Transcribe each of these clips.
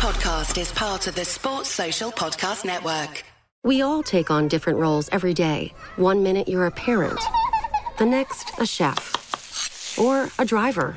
podcast is part of the Sports Social Podcast Network. We all take on different roles every day. One minute you're a parent, the next, a chef, or a driver.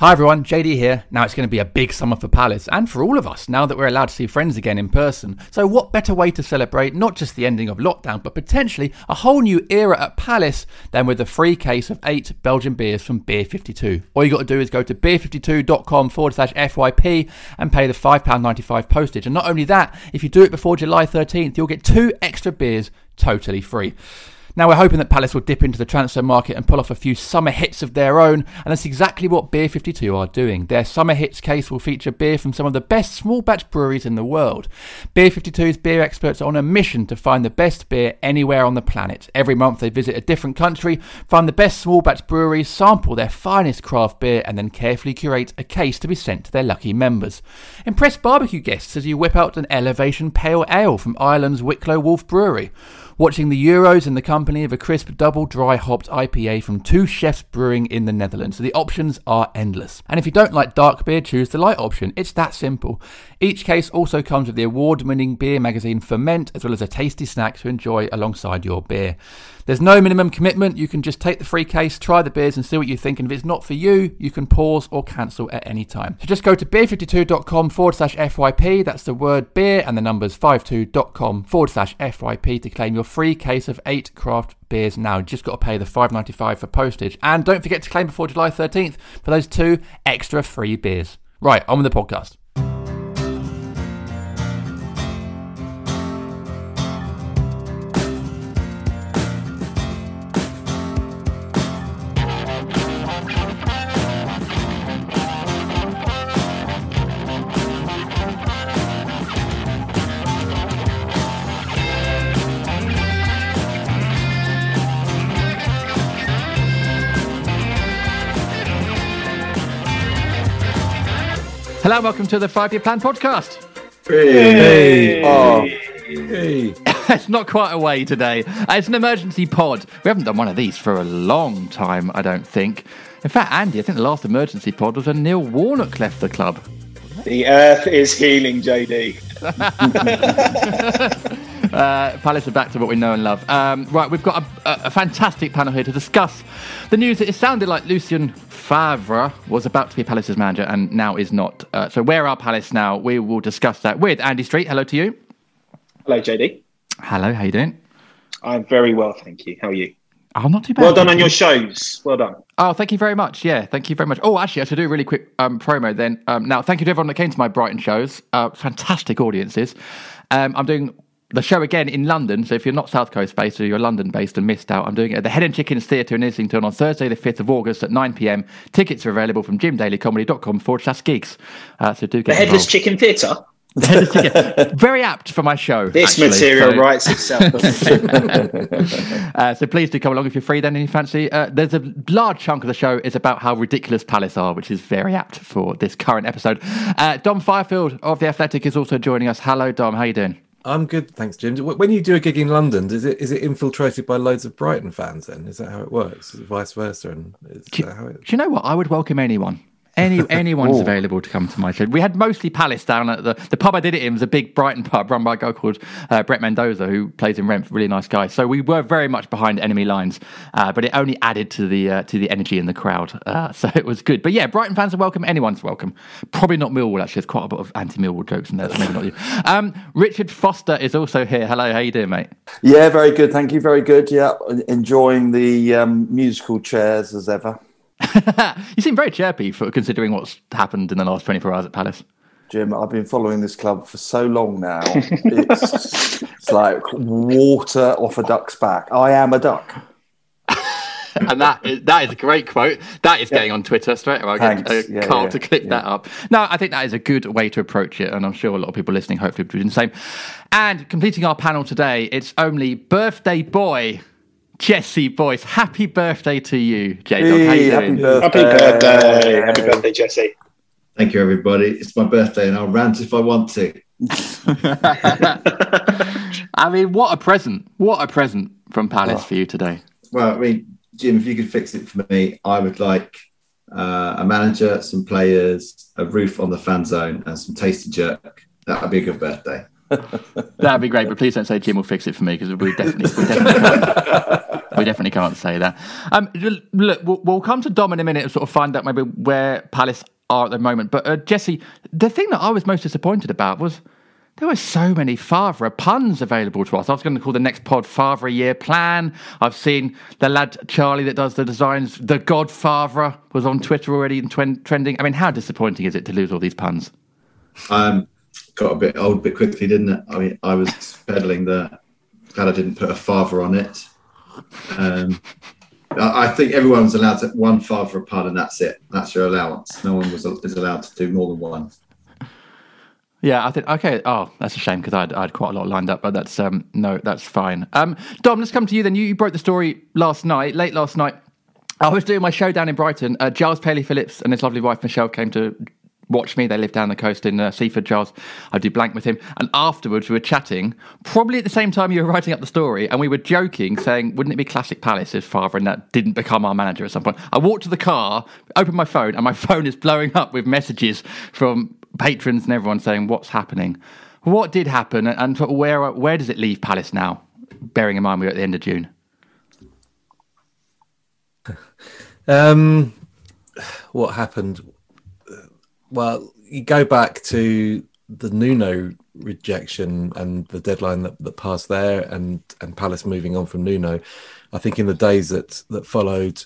Hi everyone, JD here. Now it's going to be a big summer for Palace and for all of us now that we're allowed to see friends again in person. So, what better way to celebrate not just the ending of lockdown, but potentially a whole new era at Palace than with a free case of eight Belgian beers from Beer 52? All you got to do is go to beer52.com forward slash FYP and pay the £5.95 postage. And not only that, if you do it before July 13th, you'll get two extra beers totally free. Now, we're hoping that Palace will dip into the transfer market and pull off a few summer hits of their own, and that's exactly what Beer 52 are doing. Their summer hits case will feature beer from some of the best small batch breweries in the world. Beer 52's beer experts are on a mission to find the best beer anywhere on the planet. Every month, they visit a different country, find the best small batch breweries, sample their finest craft beer, and then carefully curate a case to be sent to their lucky members. Impress barbecue guests as you whip out an Elevation Pale Ale from Ireland's Wicklow Wolf Brewery watching the Euros in the company of a crisp double dry hopped IPA from two chefs brewing in the Netherlands. So the options are endless. And if you don't like dark beer, choose the light option. It's that simple. Each case also comes with the award winning beer magazine Ferment, as well as a tasty snack to enjoy alongside your beer. There's no minimum commitment. You can just take the free case, try the beers, and see what you think. And if it's not for you, you can pause or cancel at any time. So just go to beer52.com forward slash FYP. That's the word beer and the numbers 52.com forward slash FYP to claim your free case of eight craft beers now. You just got to pay the 5.95 for postage. And don't forget to claim before July 13th for those two extra free beers. Right, on with the podcast. Hello, and welcome to the Five Year Plan podcast. Hey. Oh. Hey. it's not quite away today. Uh, It's an emergency pod. We haven't done one of these for a long time, I don't think. In fact, Andy, I think the last emergency pod was when Neil Warnock left the club. The earth is healing, JD. Uh, Palace are back to what we know and love. Um, right, we've got a, a, a fantastic panel here to discuss the news that it sounded like Lucien Favre was about to be Palace's manager and now is not. Uh, so, where are Palace now? We will discuss that with Andy Street. Hello to you. Hello, JD. Hello, how you doing? I'm very well, thank you. How are you? I'm oh, not too bad. Well done on you. your shows. Well done. Oh, thank you very much. Yeah, thank you very much. Oh, actually, I should do a really quick um, promo then. Um, now, thank you to everyone that came to my Brighton shows. Uh, fantastic audiences. Um, I'm doing the show again in London. So if you're not South Coast based or you're London based and missed out, I'm doing it at the Hen and Chickens Theatre in Islington on Thursday, the 5th of August at 9 pm. Tickets are available from jimdalycomedy.com forward slash geeks. Uh, so do get The Headless involved. Chicken Theatre. The Headless Chicken. Very apt for my show. This actually. material So- writes itself. uh, so please do come along if you're free then and you fancy. Uh, there's a large chunk of the show is about how ridiculous Palace are, which is very apt for this current episode. Uh, Dom Fifield of The Athletic is also joining us. Hello, Dom. How you doing? I'm good, thanks, Jim. When you do a gig in London, is it is it infiltrated by loads of Brighton fans? Then is that how it works? Is it vice versa? And is Do, that how it? do you know what? I would welcome anyone. Any anyone's available to come to my show. We had mostly Palace down at the the pub I did it in was a big Brighton pub run by a guy called uh, Brett Mendoza who plays in Rent, really nice guy. So we were very much behind enemy lines, uh, but it only added to the uh, to the energy in the crowd. Uh, so it was good. But yeah, Brighton fans are welcome. Anyone's welcome. Probably not Millwall actually. There's quite a bit of anti-Millwall jokes in there. So maybe not you. Um, Richard Foster is also here. Hello, how you doing, mate? Yeah, very good. Thank you. Very good. Yeah, enjoying the um, musical chairs as ever. you seem very chirpy for considering what's happened in the last 24 hours at Palace. Jim, I've been following this club for so long now. It's, it's like water off a duck's back. I am a duck. and that is, that is a great quote. That is getting on Twitter straight away. I'll get Yeah, Carl yeah, to clip yeah. that up. No, I think that is a good way to approach it, and I'm sure a lot of people listening hopefully will do the same. And completing our panel today, it's only birthday boy Jesse Boyce. Happy birthday to you, J Dog. How Hey, you happy doing? birthday. Happy birthday. Happy birthday, Jesse. Thank you, everybody. It's my birthday, and I'll rant if I want to. I mean, what a present! What a present from Palace for you today. Well, I mean, Jim, if you could fix it for me, I would like uh, a manager, some players, a roof on the fan zone, and some tasty jerk. That would be a good birthday. That'd be great, but please don't say Jim will fix it for me because we definitely, we definitely, can't, we definitely can't say that. Um, look, we'll, we'll come to Dom in a minute and sort of find out maybe where Palace are at the moment. But uh, Jesse, the thing that I was most disappointed about was there were so many Favre puns available to us. I was going to call the next pod Favre a year plan. I've seen the lad Charlie that does the designs, the Godfather was on Twitter already and twen- trending. I mean, how disappointing is it to lose all these puns? Um, got a bit old a bit quickly, didn't it? I mean, I was peddling the. Glad I didn't put a father on it. Um, I I think everyone's allowed to one father a pun, and that's it. That's your allowance. No one was is allowed to do more than one. Yeah, I think okay. Oh, that's a shame because I'd, I'd quite a lot lined up, but that's um no, that's fine. Um, Dom, let's come to you then. You, you broke the story last night, late last night. I was doing my show down in Brighton. Uh, Giles Paley Phillips and his lovely wife Michelle came to watch me. They live down the coast in uh, Seaford. Giles, I do blank with him, and afterwards we were chatting. Probably at the same time you were writing up the story, and we were joking, saying, "Wouldn't it be classic Palace if Favre and that didn't become our manager at some point?" I walked to the car, opened my phone, and my phone is blowing up with messages from patrons and everyone saying, "What's happening?" What did happen, and where where does it leave Palace now? Bearing in mind we're at the end of June. Um, what happened? Well, you go back to the Nuno rejection and the deadline that, that passed there, and and Palace moving on from Nuno. I think in the days that that followed,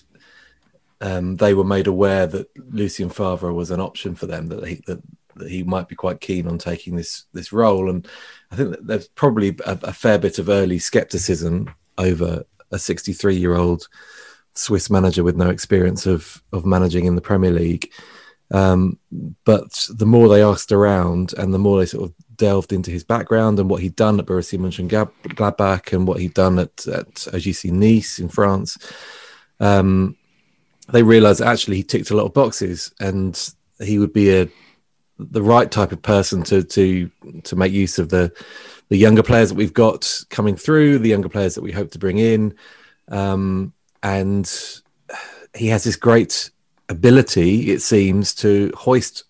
um, they were made aware that Lucien Favre was an option for them. That he that, that he might be quite keen on taking this this role, and I think that there's probably a, a fair bit of early scepticism over a 63 year old Swiss manager with no experience of of managing in the Premier League. Um, but the more they asked around, and the more they sort of delved into his background and what he'd done at Borussia Mönchengladbach and what he'd done at at Nice in France, um, they realised actually he ticked a lot of boxes, and he would be a the right type of person to to to make use of the the younger players that we've got coming through, the younger players that we hope to bring in. Um, and he has this great ability, it seems, to hoist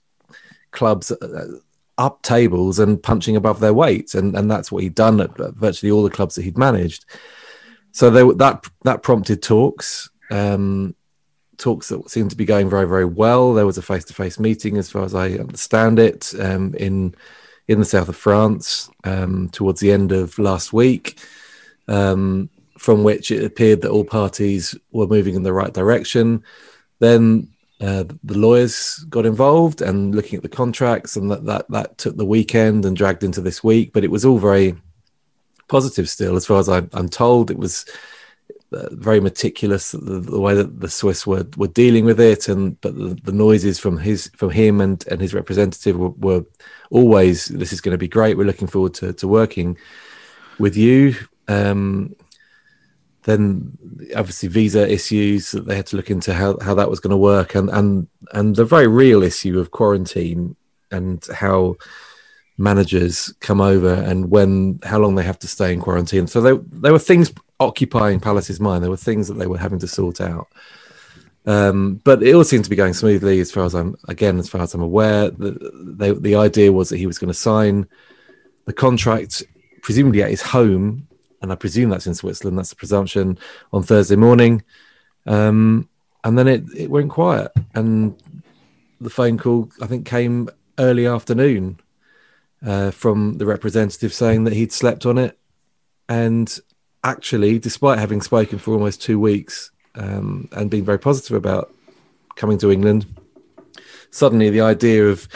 clubs uh, up tables and punching above their weight, and and that's what he'd done at virtually all the clubs that he'd managed. So there, that that prompted talks, um, talks that seemed to be going very very well. There was a face to face meeting, as far as I understand it, um, in in the south of France um, towards the end of last week. Um, from which it appeared that all parties were moving in the right direction. Then uh, the lawyers got involved and looking at the contracts, and that, that that took the weekend and dragged into this week. But it was all very positive still, as far as I, I'm told. It was uh, very meticulous the, the way that the Swiss were were dealing with it, and but the, the noises from his from him and and his representative were, were always this is going to be great. We're looking forward to to working with you. Um, then obviously visa issues that they had to look into how, how that was going to work and, and and the very real issue of quarantine and how managers come over and when how long they have to stay in quarantine. So there, there were things occupying palace's mind. There were things that they were having to sort out. Um, but it all seemed to be going smoothly as far as i'm again as far as i'm aware. The, they, the idea was that he was going to sign the contract presumably at his home and I presume that's in Switzerland. That's the presumption on Thursday morning, um, and then it it went quiet, and the phone call I think came early afternoon uh, from the representative saying that he'd slept on it, and actually, despite having spoken for almost two weeks um, and being very positive about coming to England, suddenly the idea of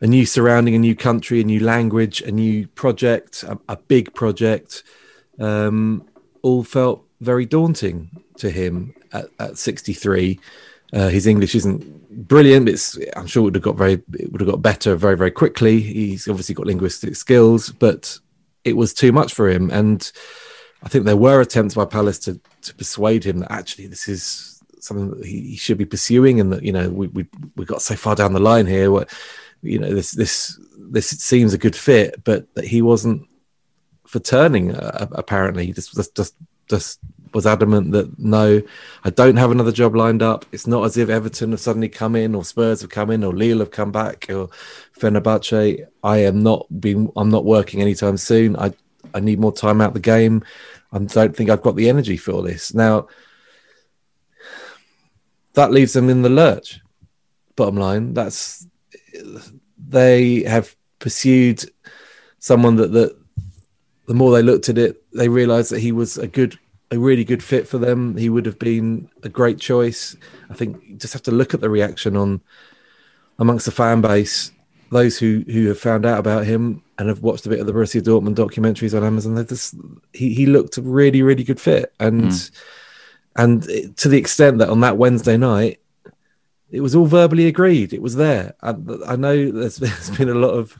a new surrounding, a new country, a new language, a new project, a, a big project um, all felt very daunting to him at, at 63. Uh, his English isn't brilliant. It's I'm sure it would have got very it would have got better very very quickly. He's obviously got linguistic skills, but it was too much for him. And I think there were attempts by Palace to to persuade him that actually this is something that he, he should be pursuing, and that you know we we we got so far down the line here. What you know this this this seems a good fit, but that he wasn't for turning. Uh, apparently, just just just was adamant that no, I don't have another job lined up. It's not as if Everton have suddenly come in, or Spurs have come in, or Lille have come back, or Fenerbahce. I am not being. I'm not working anytime soon. I I need more time out the game. I don't think I've got the energy for this now. That leaves them in the lurch. Bottom line, that's they have pursued someone that that the more they looked at it, they realised that he was a good, a really good fit for them. He would have been a great choice. I think you just have to look at the reaction on amongst the fan base, those who who have found out about him and have watched a bit of the Borussia Dortmund documentaries on Amazon. They just he he looked a really really good fit, and mm. and to the extent that on that Wednesday night. It was all verbally agreed. It was there. I, I know there's, there's been a lot of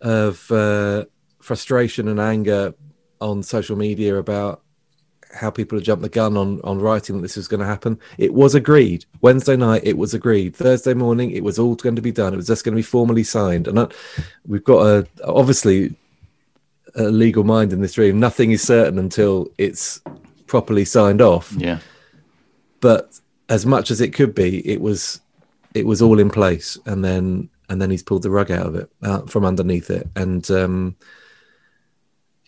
of uh, frustration and anger on social media about how people have jumped the gun on on writing that this was going to happen. It was agreed Wednesday night. It was agreed Thursday morning. It was all going to be done. It was just going to be formally signed. And I, we've got a obviously a legal mind in this room. Nothing is certain until it's properly signed off. Yeah. But as much as it could be, it was it was all in place, and then and then he's pulled the rug out of it uh, from underneath it, and. um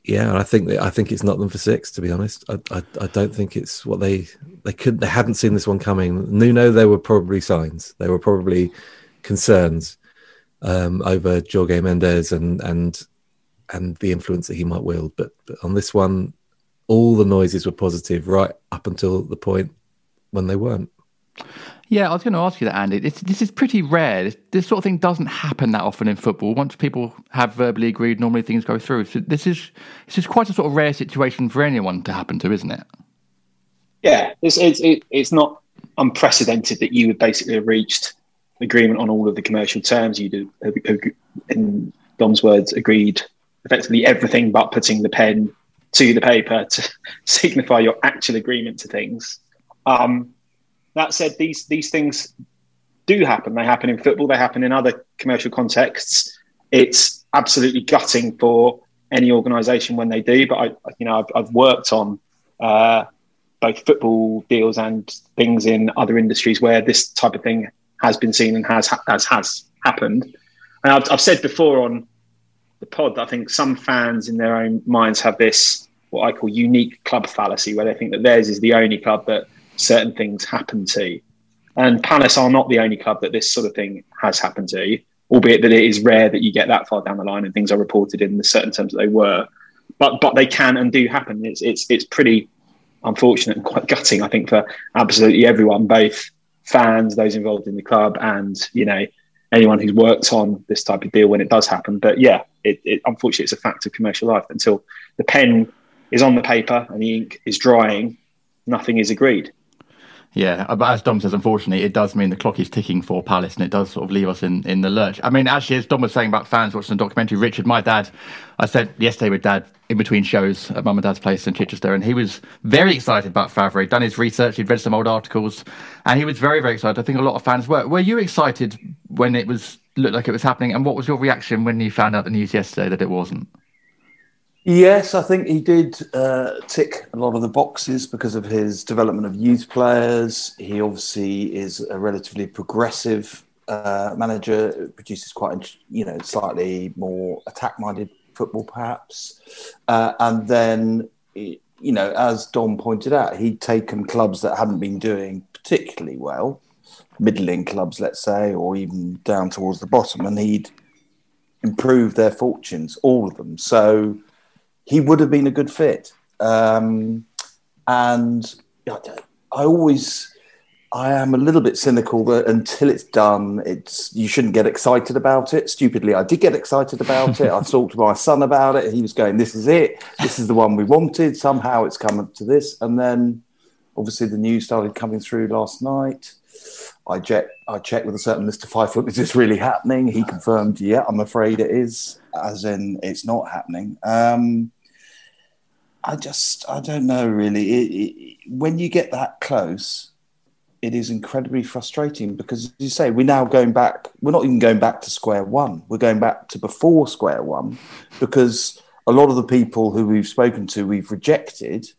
yeah, I think that I think it's not them for six. To be honest, I, I, I don't think it's what they they could they hadn't seen this one coming. Nuno, there were probably signs. There were probably concerns um, over Jorge Mendes and and and the influence that he might wield. But, but on this one, all the noises were positive right up until the point when they weren't. Yeah, I was going to ask you that, Andy. This, this is pretty rare. This, sort of thing doesn't happen that often in football. Once people have verbally agreed, normally things go through. So this is this is quite a sort of rare situation for anyone to happen to, isn't it? Yeah, it's it's it's not unprecedented that you would basically reached agreement on all of the commercial terms. You do, in Dom's words, agreed effectively everything but putting the pen to the paper to signify your actual agreement to things. Um, that said, these these things do happen. They happen in football. They happen in other commercial contexts. It's absolutely gutting for any organisation when they do. But I, you know, I've, I've worked on uh, both football deals and things in other industries where this type of thing has been seen and has has has happened. And I've, I've said before on the pod that I think some fans in their own minds have this what I call unique club fallacy, where they think that theirs is the only club that certain things happen to. And Palace are not the only club that this sort of thing has happened to, albeit that it is rare that you get that far down the line and things are reported in the certain terms that they were. But but they can and do happen. It's it's it's pretty unfortunate and quite gutting, I think, for absolutely everyone, both fans, those involved in the club, and you know anyone who's worked on this type of deal when it does happen. But yeah, it, it unfortunately it's a fact of commercial life until the pen is on the paper and the ink is drying, nothing is agreed. Yeah, uh, but as Dom says, unfortunately, it does mean the clock is ticking for Palace, and it does sort of leave us in, in the lurch. I mean, actually, as Dom was saying about fans watching the documentary, Richard, my dad, I said yesterday with Dad in between shows at Mum and Dad's place in Chichester, and he was very excited about Favre. He'd done his research, he'd read some old articles, and he was very, very excited. I think a lot of fans were. Were you excited when it was looked like it was happening, and what was your reaction when you found out the news yesterday that it wasn't? Yes, I think he did uh, tick a lot of the boxes because of his development of youth players. He obviously is a relatively progressive uh, manager, produces quite, you know, slightly more attack-minded football, perhaps. Uh, and then, you know, as Dom pointed out, he'd taken clubs that hadn't been doing particularly well, middling clubs, let's say, or even down towards the bottom, and he'd improved their fortunes, all of them. So he would have been a good fit. Um, and I always, I am a little bit cynical that until it's done, it's you shouldn't get excited about it. Stupidly, I did get excited about it. I talked to my son about it. He was going, "This is it. This is the one we wanted." Somehow, it's come up to this, and then obviously the news started coming through last night. I checked. I checked with a certain Mister Fifield. Is this really happening? He confirmed, "Yeah, I'm afraid it is." As in, it's not happening. Um, I just, I don't know really. It, it, when you get that close, it is incredibly frustrating because, as you say, we're now going back. We're not even going back to square one. We're going back to before square one because a lot of the people who we've spoken to, we've rejected,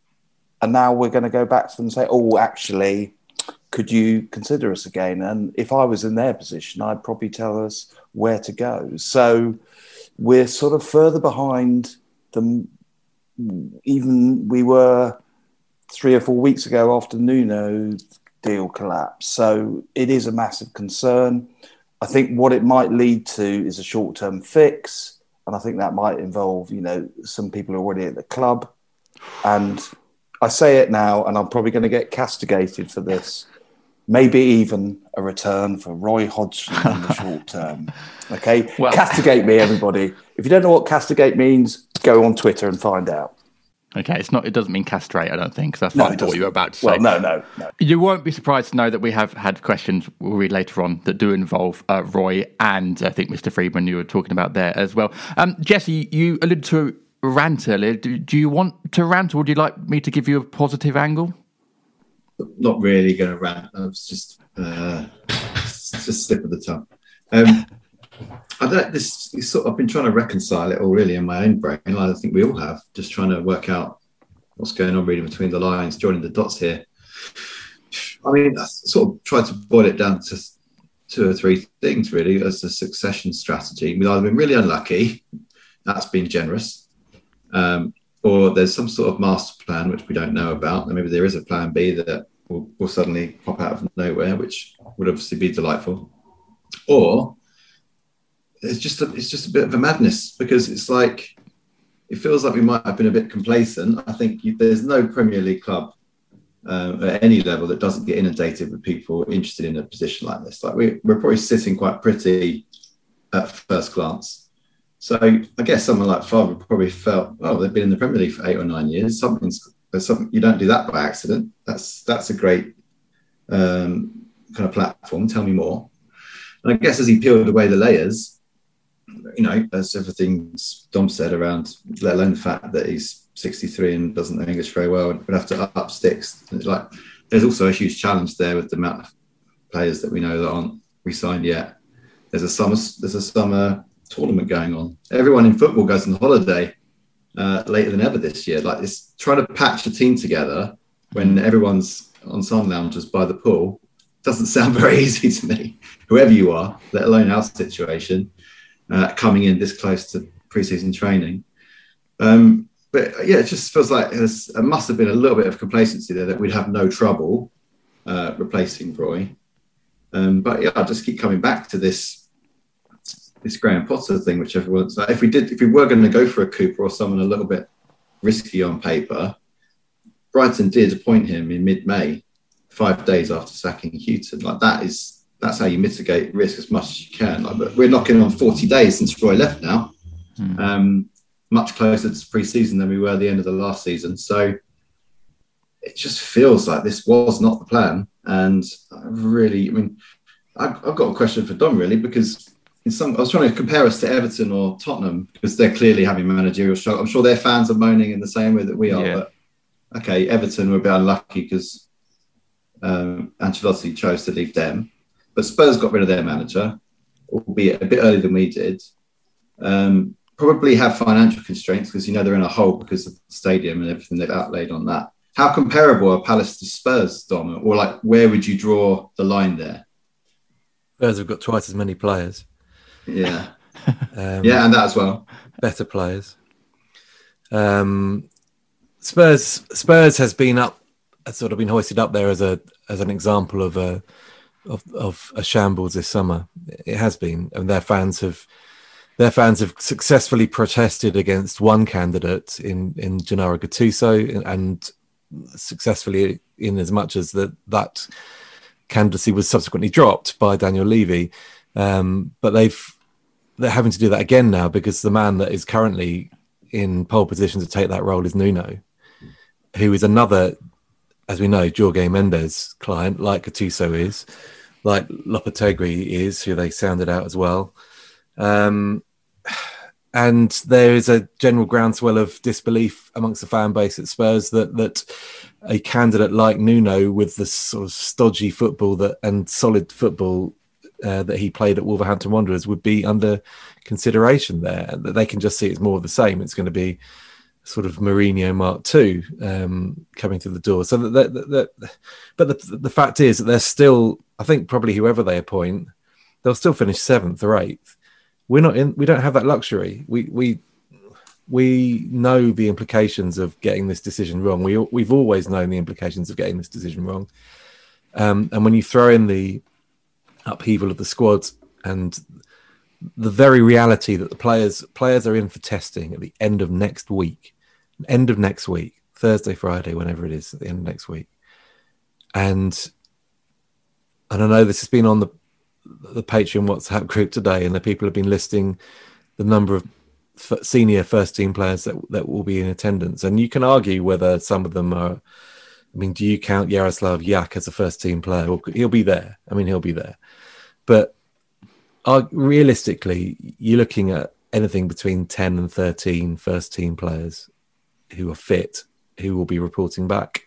and now we're going to go back to them and say, "Oh, actually, could you consider us again?" And if I was in their position, I'd probably tell us where to go. So we're sort of further behind than even we were three or four weeks ago after Nuno deal collapsed. So it is a massive concern. I think what it might lead to is a short term fix. And I think that might involve, you know, some people already at the club. And I say it now, and I'm probably going to get castigated for this. Maybe even a return for Roy Hodgson in the short term. Okay. Well- castigate me, everybody. If you don't know what castigate means, go on Twitter and find out. Okay, it's not. It doesn't mean castrate. I don't think. 'cause that's No, what I thought you were about to say. Well, no, no, no. You won't be surprised to know that we have had questions we'll read later on that do involve uh, Roy and I think Mr. Freedman you were talking about there as well. Um, Jesse, you alluded to rant earlier. Do, do you want to rant or would you like me to give you a positive angle? Not really going to rant. I was just uh, just slip of the tongue. Um, I don't. This is sort. Of, I've been trying to reconcile it all really in my own brain. Like I think we all have. Just trying to work out what's going on, reading between the lines, joining the dots here. I mean, I sort of tried to boil it down to two or three things really as a succession strategy. We've either been really unlucky, that's been generous, um, or there's some sort of master plan which we don't know about. And maybe there is a plan B that will, will suddenly pop out of nowhere, which would obviously be delightful. Or it's just a, it's just a bit of a madness because it's like it feels like we might have been a bit complacent. I think you, there's no Premier League club um, at any level that doesn't get inundated with people interested in a position like this. Like we, we're probably sitting quite pretty at first glance. So I guess someone like Favre probably felt, oh, they've been in the Premier League for eight or nine years. Something's something you don't do that by accident. That's that's a great um, kind of platform. Tell me more. And I guess as he peeled away the layers, you know, as everything Dom said around, let alone the fact that he's 63 and doesn't know English very well, would have to up sticks. It's like there's also a huge challenge there with the amount of players that we know that aren't re-signed yet. There's a summer there's a summer tournament going on. Everyone in football goes on holiday uh, later than ever this year. Like it's trying to patch a team together when everyone's on sun lounges by the pool doesn't sound very easy to me. Whoever you are, let alone our situation, uh, coming in this close to preseason training. Um, but yeah, it just feels like there must have been a little bit of complacency there that we'd have no trouble uh, replacing Roy. Um, but yeah, I just keep coming back to this this Graham Potter thing, which everyone's like, if we did, if we were going to go for a Cooper or someone a little bit risky on paper, Brighton did appoint him in mid-May, five days after sacking Hughton. Like that is that's how you mitigate risk as much as you can. Like, but we're knocking on 40 days since Roy left now, um, much closer to pre-season than we were at the end of the last season. So it just feels like this was not the plan. And I really, I mean, I've, I've got a question for Dom really because in some, I was trying to compare us to Everton or Tottenham because they're clearly having managerial struggle. I'm sure their fans are moaning in the same way that we are. Yeah. But okay, Everton were a bit unlucky because um, Ancelotti chose to leave them, but Spurs got rid of their manager, albeit a bit earlier than we did. Um, probably have financial constraints because you know they're in a hole because of the stadium and everything they've outlaid on that. How comparable are Palace to Spurs, Dom? Or like, where would you draw the line there? Spurs have got twice as many players, Yeah, um, yeah, and that as well. better players. Um, Spurs Spurs has been up, has sort of been hoisted up there as a as an example of a of, of a shambles this summer. It has been, and their fans have their fans have successfully protested against one candidate in in Gennaro Gattuso, and successfully in as much as that that candidacy was subsequently dropped by Daniel Levy. Um, but they've they're having to do that again now because the man that is currently in pole position to take that role is Nuno, who is another, as we know, Jorge Mendes client, like Gattuso is, like Lopetegui is, who they sounded out as well. Um, and there is a general groundswell of disbelief amongst the fan base at Spurs that that a candidate like Nuno with the sort of stodgy football that and solid football uh, that he played at Wolverhampton Wanderers would be under consideration there. That they can just see it's more of the same. It's going to be sort of Mourinho Mark II um, coming through the door. So that, that, that, but the the fact is that they're still. I think probably whoever they appoint, they'll still finish seventh or eighth we're not in we don't have that luxury we we we know the implications of getting this decision wrong we we've always known the implications of getting this decision wrong um, and when you throw in the upheaval of the squad and the very reality that the players players are in for testing at the end of next week end of next week thursday friday whenever it is at the end of next week and and i know this has been on the the Patreon WhatsApp group today, and the people have been listing the number of f- senior first team players that that will be in attendance. And you can argue whether some of them are. I mean, do you count Jaroslaw Jach as a first team player? He'll be there. I mean, he'll be there. But realistically, you're looking at anything between 10 and 13 first team players who are fit who will be reporting back.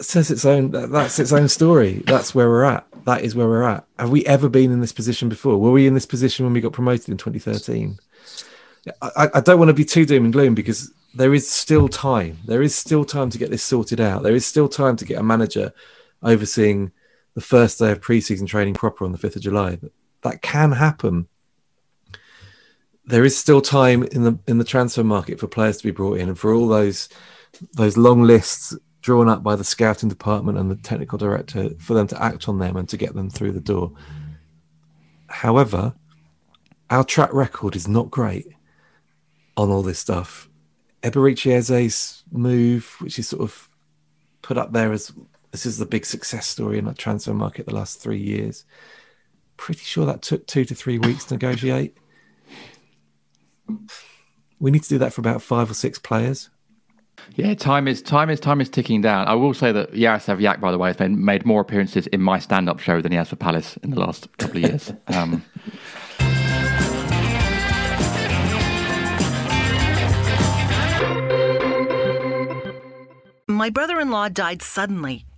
says its own that's its own story. That's where we're at. That is where we're at. Have we ever been in this position before? Were we in this position when we got promoted in 2013 I, I, don't want to be too doom and gloom because there is still time. There is still time to get this sorted out. There is still time to get a manager overseeing the first day of preseason training proper on the 5th of july that can happen there is still time in the in the transfer market for players to be brought in and for all those those long lists drawn up by the scouting department and the technical director for them to act on them and to get them through the door. However, our track record is not great on all this stuff. Eberechi Eze's move, which is sort of put up there as this is the big success story in the transfer market the last three years. Pretty sure that took two to three weeks to negotiate. We need to do that for about five or six players. Yeah, time is time is time is ticking down. I will say that Jaroslaw Jach, by the way, has been, made more appearances in my stand-up show than he has for Palace in the last couple of years. Um, my brother-in-law died suddenly,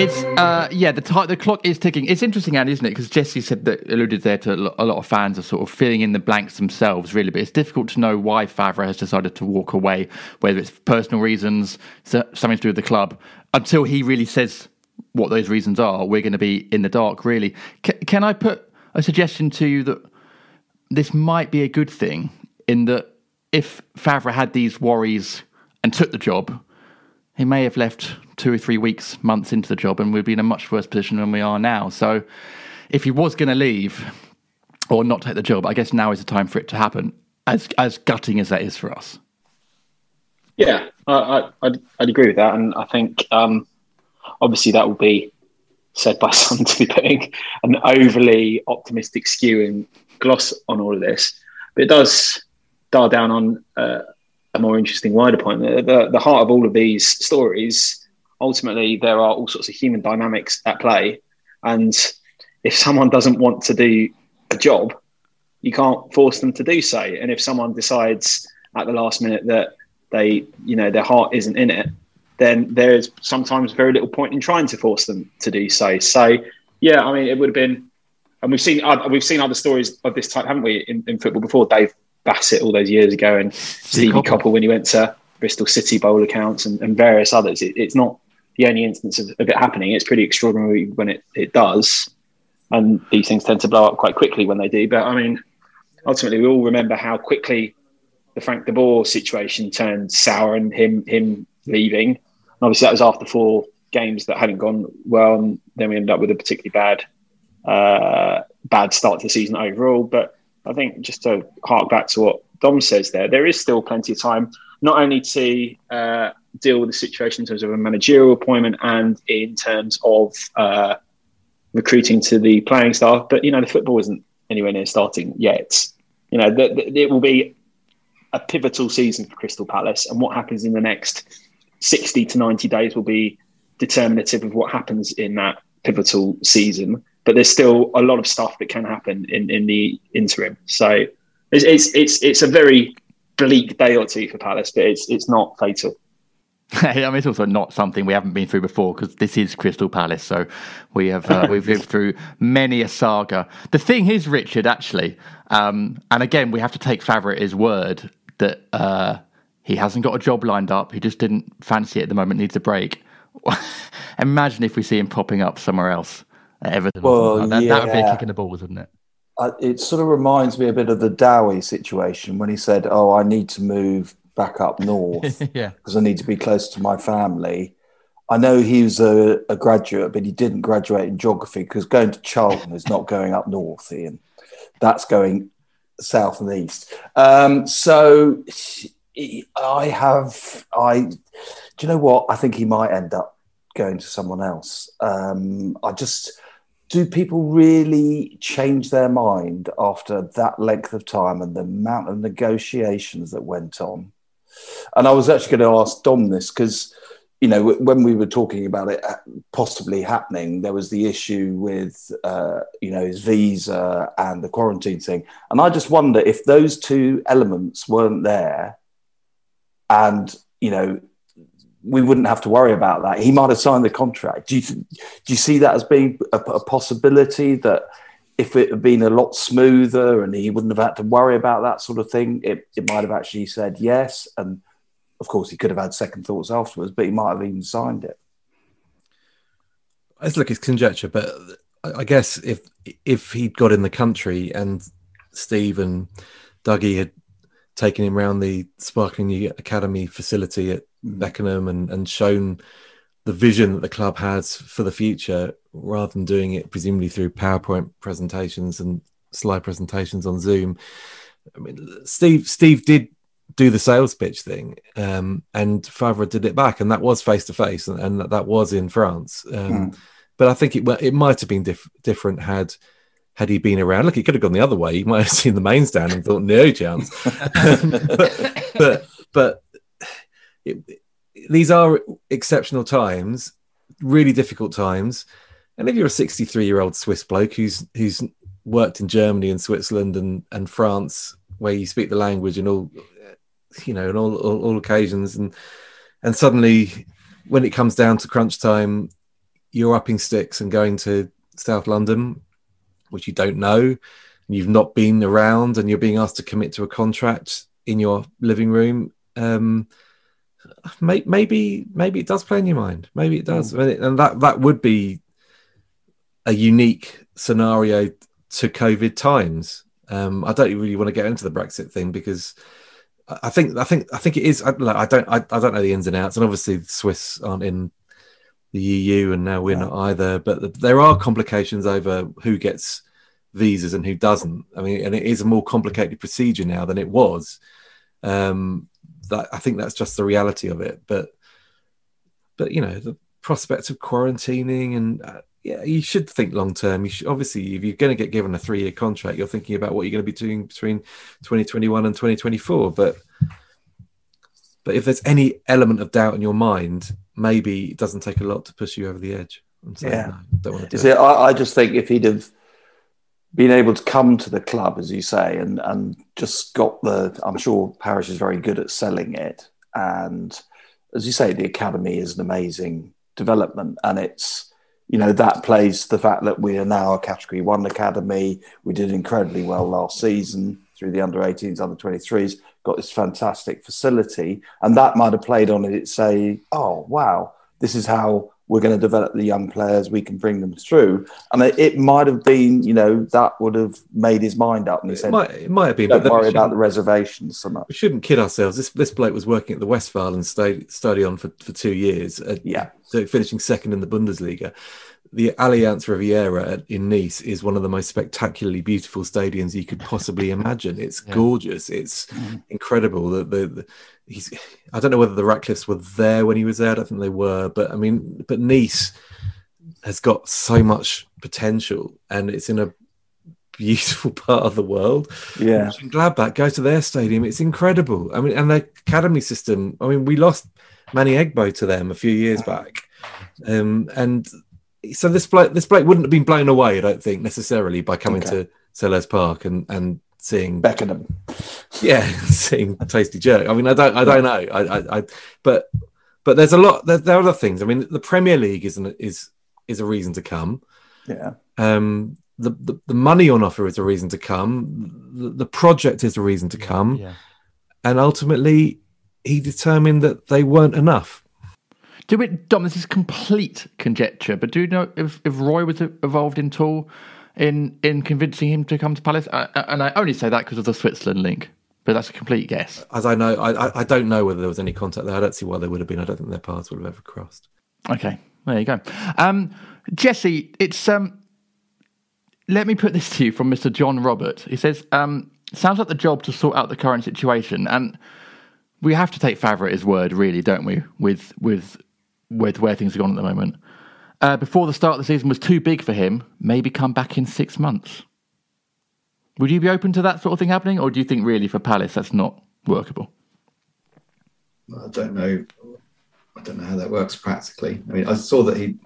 It's uh, yeah, the t- the clock is ticking. It's interesting, Andy, isn't it? Because Jesse said that alluded there to a lot of fans are sort of filling in the blanks themselves, really. But it's difficult to know why Favre has decided to walk away, whether it's personal reasons, something to do with the club, until he really says what those reasons are. We're going to be in the dark, really. C- can I put a suggestion to you that this might be a good thing in that if Favre had these worries and took the job, he may have left two or three weeks, months into the job, and we'd be in a much worse position than we are now. So, if he was going to leave or not take the job, I guess now is the time for it to happen. As as gutting as that is for us. Yeah, I, would I'd agree with that, and I think um, obviously that will be said by some to be putting an overly optimistic skew and gloss on all of this, but it does dial down on uh, a more interesting wider point. The, the, the heart of all of these stories ultimately there are all sorts of human dynamics at play. And if someone doesn't want to do a job, you can't force them to do so. And if someone decides at the last minute that they, you know, their heart isn't in it, then there is sometimes very little point in trying to force them to do so. So, yeah, I mean, it would have been, and we've seen uh, we've seen other stories of this type, haven't we, in, in football before? Dave Bassett all those years ago, and Stevie Coppell when he went to Bristol City Bowl accounts, and, and various others. It, it's not the only instance of, of it happening. It's pretty extraordinary when it, it does. And these things tend to blow up quite quickly when they do. But I mean, ultimately, we all remember how quickly the Frank de Boer situation turned sour and him him leaving. And obviously, that was after four games that hadn't gone well, and then we ended up with a particularly bad uh, bad start to the season overall. But I think just to hark back to what Dom says there, there is still plenty of time, not only to uh, deal with the situation in terms of a managerial appointment and in terms of uh, recruiting to the playing staff, but you know the football isn't anywhere near starting yet. You know, the, the, it will be a pivotal season for Crystal Palace, and what happens in the next sixty to ninety days will be determinative of what happens in that pivotal season. But there's still a lot of stuff that can happen in, in the interim. So it's, it's it's it's a very bleak day or two for Palace, but it's it's not fatal. I mean, it's also not something we haven't been through before because this is Crystal Palace. So we have uh, we've lived through many a saga. The thing is, Richard, actually, um, and again, we have to take Favre at his word that uh, he hasn't got a job lined up. He just didn't fancy it at the moment. Needs a break. Imagine if we see him popping up somewhere else at Everton. Well, that, yeah. that would be a kick in the balls, wouldn't it? Uh, it sort of reminds me a bit of the Dowie situation when he said, "Oh, I need to move back up north yeah. because I need to be close to my family." I know he was a, a graduate, but he didn't graduate in geography because going to Charlton is not going up north, Ian. That's going south and east. Um, so I have, I, do you know what? I think he might end up going to someone else. Um, I just, do people really change their mind after that length of time and the amount of negotiations that went on? And I was actually going to ask Dom this because, you know, when we were talking about it possibly happening, there was the issue with, uh, you know, his visa and the quarantine thing. And I just wonder if those two elements weren't there and, you know, we wouldn't have to worry about that. He might have signed the contract. Do you, do you see that as being a, a possibility that if it had been a lot smoother and he wouldn't have had to worry about that sort of thing, it, it might have actually said yes. And of course, he could have had second thoughts afterwards, but he might have even signed it. It's look, it's conjecture, but I guess if if he'd got in the country and Steve and Dougie had taken him around the Sparkling New Academy facility at mm. Beckenham and, and shown the vision that the club has for the future, rather than doing it presumably through PowerPoint presentations and slide presentations on Zoom. I mean, Steve Steve did do the sales pitch thing, um, and Favre did it back, and that was face to face, and that was in France. Um, Mm. But I think it it might have been diff- different had had he been around. Look, he could have gone the other way. He might have seen the main stand and thought, no chance. but but, but it, these are exceptional times, really difficult times. And if you're a 63 year old Swiss bloke who's who's worked in Germany and Switzerland and, and France, where you speak the language and all, you know, on all, all, all occasions, and and suddenly when it comes down to crunch time, you're upping sticks and going to South London, which you don't know, and you've not been around, and you're being asked to commit to a contract in your living room. Um, maybe, maybe it does play in your mind. Maybe it does, and that that would be a unique scenario to COVID times. Um, I don't really want to get into the Brexit thing because I think I think I think it is. I, like, I don't I, I don't know the ins and outs, and obviously the Swiss aren't in the EU, and now we're not either. But there are complications over who gets visas and who doesn't. I mean, and it is a more complicated procedure now than it was. Um, that I think that's just the reality of it. But but you know the prospect of quarantining and uh, yeah, you should think long term. You should obviously, if you're going to get given a three year contract, you're thinking about what you're going to be doing between 2021 and 2024. But but if there's any element of doubt in your mind, maybe it doesn't take a lot to push you over the edge. And say, Yeah. no, don't want to do it, I, I just think if he'd have been able to come to the club, as you say, and and just got the, I'm sure Parish is very good at selling it, and as you say, the academy is an amazing development, and it's you know that plays the fact that we are now a Category One academy. We did incredibly well last season through the under 18s, under 23s. Got this fantastic facility, and that might have played on it. Say, oh wow, this is how we're going to develop the young players. We can bring them through, and it, it might have been, you know, that would have made his mind up, and he It said, might, it might have been, "Don't but worry about the reservations so much." We shouldn't kid ourselves. This this bloke was working at the Westfalen sta- Stadion for, for two years. uh, Yeah. so finishing second in the Bundesliga. The Allianz Riviera at, in Nice is one of the most spectacularly beautiful stadiums you could possibly imagine. It's gorgeous. It's incredible. The, the, the he's I don't know whether the Ratcliffes were there when he was there. I don't think they were, but I mean, but Nice has got so much potential, and it's in a beautiful part of the world. Yeah. I'm glad that go to their stadium. It's incredible. I mean, and their academy system. I mean, we lost Manny Egbo to them a few years back, um, and so this bloke, this bloke wouldn't have been blown away. I don't think necessarily by coming Okay. to Selhurst Park and and seeing Beckenham. yeah, seeing a Tasty Jerk. I mean, I don't, I don't know. I, I, I but, but there's a lot. There, there are other things. I mean, the Premier League is an, is is a reason to come. Yeah. Um, the, the the money on offer is a reason to come. The, the project is a reason to come. Yeah. And ultimately, he determined that they weren't enough. Do we, Dom? This is complete conjecture, but do you know if, if Roy was involved in all in in convincing him to come to Palace? I, and I only say that because of the Switzerland link, but that's a complete guess. As I know, I, I- don't know whether there was any contact there. I don't see why there would have been. I don't think their paths would have ever crossed. Okay, there you go. Um, Jesse, it's um, let me put this to you from Mr. John Robert. He says, um, sounds like the job to sort out the current situation, and we have to take Favre at his word, really, don't we? With with with where things are gone at the moment. Uh, before the start of the season was too big for him, maybe come back in six months. Would you be open to that sort of thing happening, or do you think really for Palace that's not workable? I don't know. I don't know how that works practically. I mean, I saw that he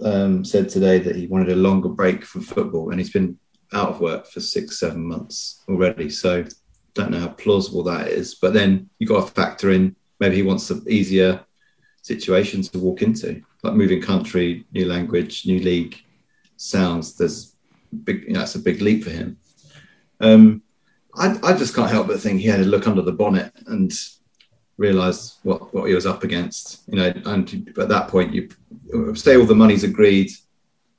um, said today that he wanted a longer break from football, and he's been out of work for six, seven months already. So, don't know how plausible that is. But then you got to factor in maybe he wants an easier situation to walk into, like moving country, new language, new league. Sounds there's big. You know, it's a big leap for him. Um, I, I just can't help but think he had a look under the bonnet and realised what, what he was up against. You know, and at that point, you say all the money's agreed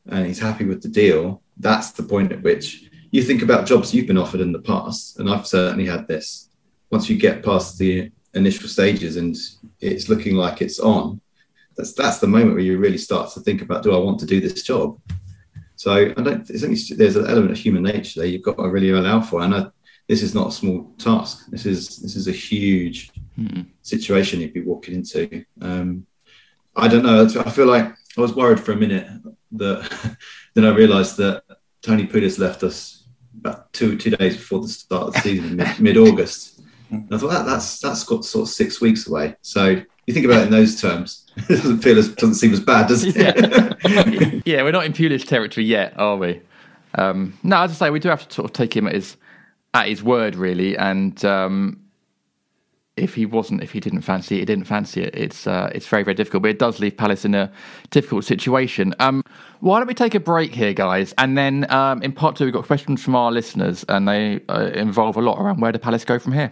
and he's happy with the deal. That's the point at which you think about jobs you've been offered in the past, and I've certainly had this. Once you get past the initial stages and it's looking like it's on, that's that's the moment where you really start to think about: Do I want to do this job? So I don't. There's, only, there's an element of human nature there you've got to really allow for, and I, this is not a small task. This is this is a huge situation you'd be walking into. Um, I don't know. I feel like I was worried for a minute that then I realised that Tony Pulis left us about two two days before the start of the season, mid, mid August. I thought that, that's that's got sort of six weeks away. So you think about it in those terms, it doesn't feel as doesn't seem as bad, does it? yeah, we're not in Pulis territory yet, are we? Um, no, as I say, we do have to sort of take him at his at his word, really. And um, if he wasn't, if he didn't fancy it, he didn't fancy it. It's uh, it's very very difficult, but it does leave Palace in a difficult situation. Um, why don't we take a break here, guys? And then um, in part two, we've got questions from our listeners, and they uh, involve a lot around where do Palace go from here.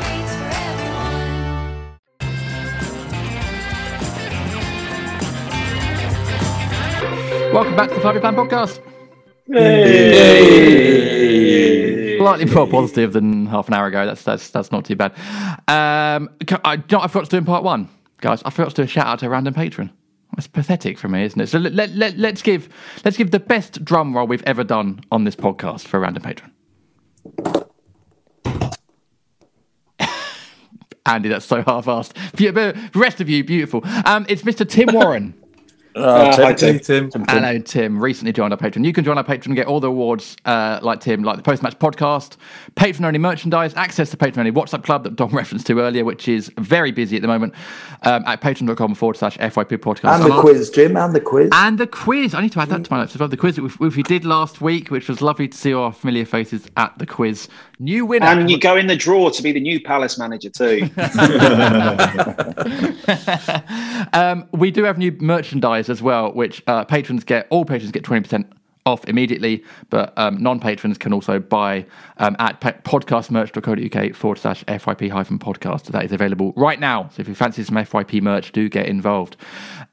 Welcome back to the Five Year Plan Podcast. Yay! Slightly more positive than half an hour ago. That's that's that's not too bad. Um, I, you know I forgot to do in part one, guys. I forgot to do a shout out to a random patron. That's pathetic for me, isn't it? So let, let, let, let's give let's give the best drum roll we've ever done on this podcast for a random patron. Andy, that's so half-assed. Rest of you, beautiful. Um, it's Mr. Tim Warren. Uh, hi, Tim. Tim. Tim. Hello, Tim. Recently joined our Patreon. You can join our Patreon and get all the awards uh, like Tim, like the post match podcast, Patreon only merchandise, access to Patreon only WhatsApp club that Dom referenced to earlier, which is very busy at the moment, um, at patreon.com forward slash FYP podcast. And the quiz, Jim, and the quiz. And the quiz. I need to add that to my notes as well. The quiz that we, we did last week, which was lovely to see our familiar faces at the quiz. New winner. And you go in the draw to be the new Palace manager too. um, we do have new merchandise as well, which uh, patrons get. All patrons get twenty percent off immediately, but um, non-patrons can also buy um, at pa- podcastmerch.co.uk forward slash FYP hyphen podcast. That is available right now. So if you fancy some FYP merch, do get involved.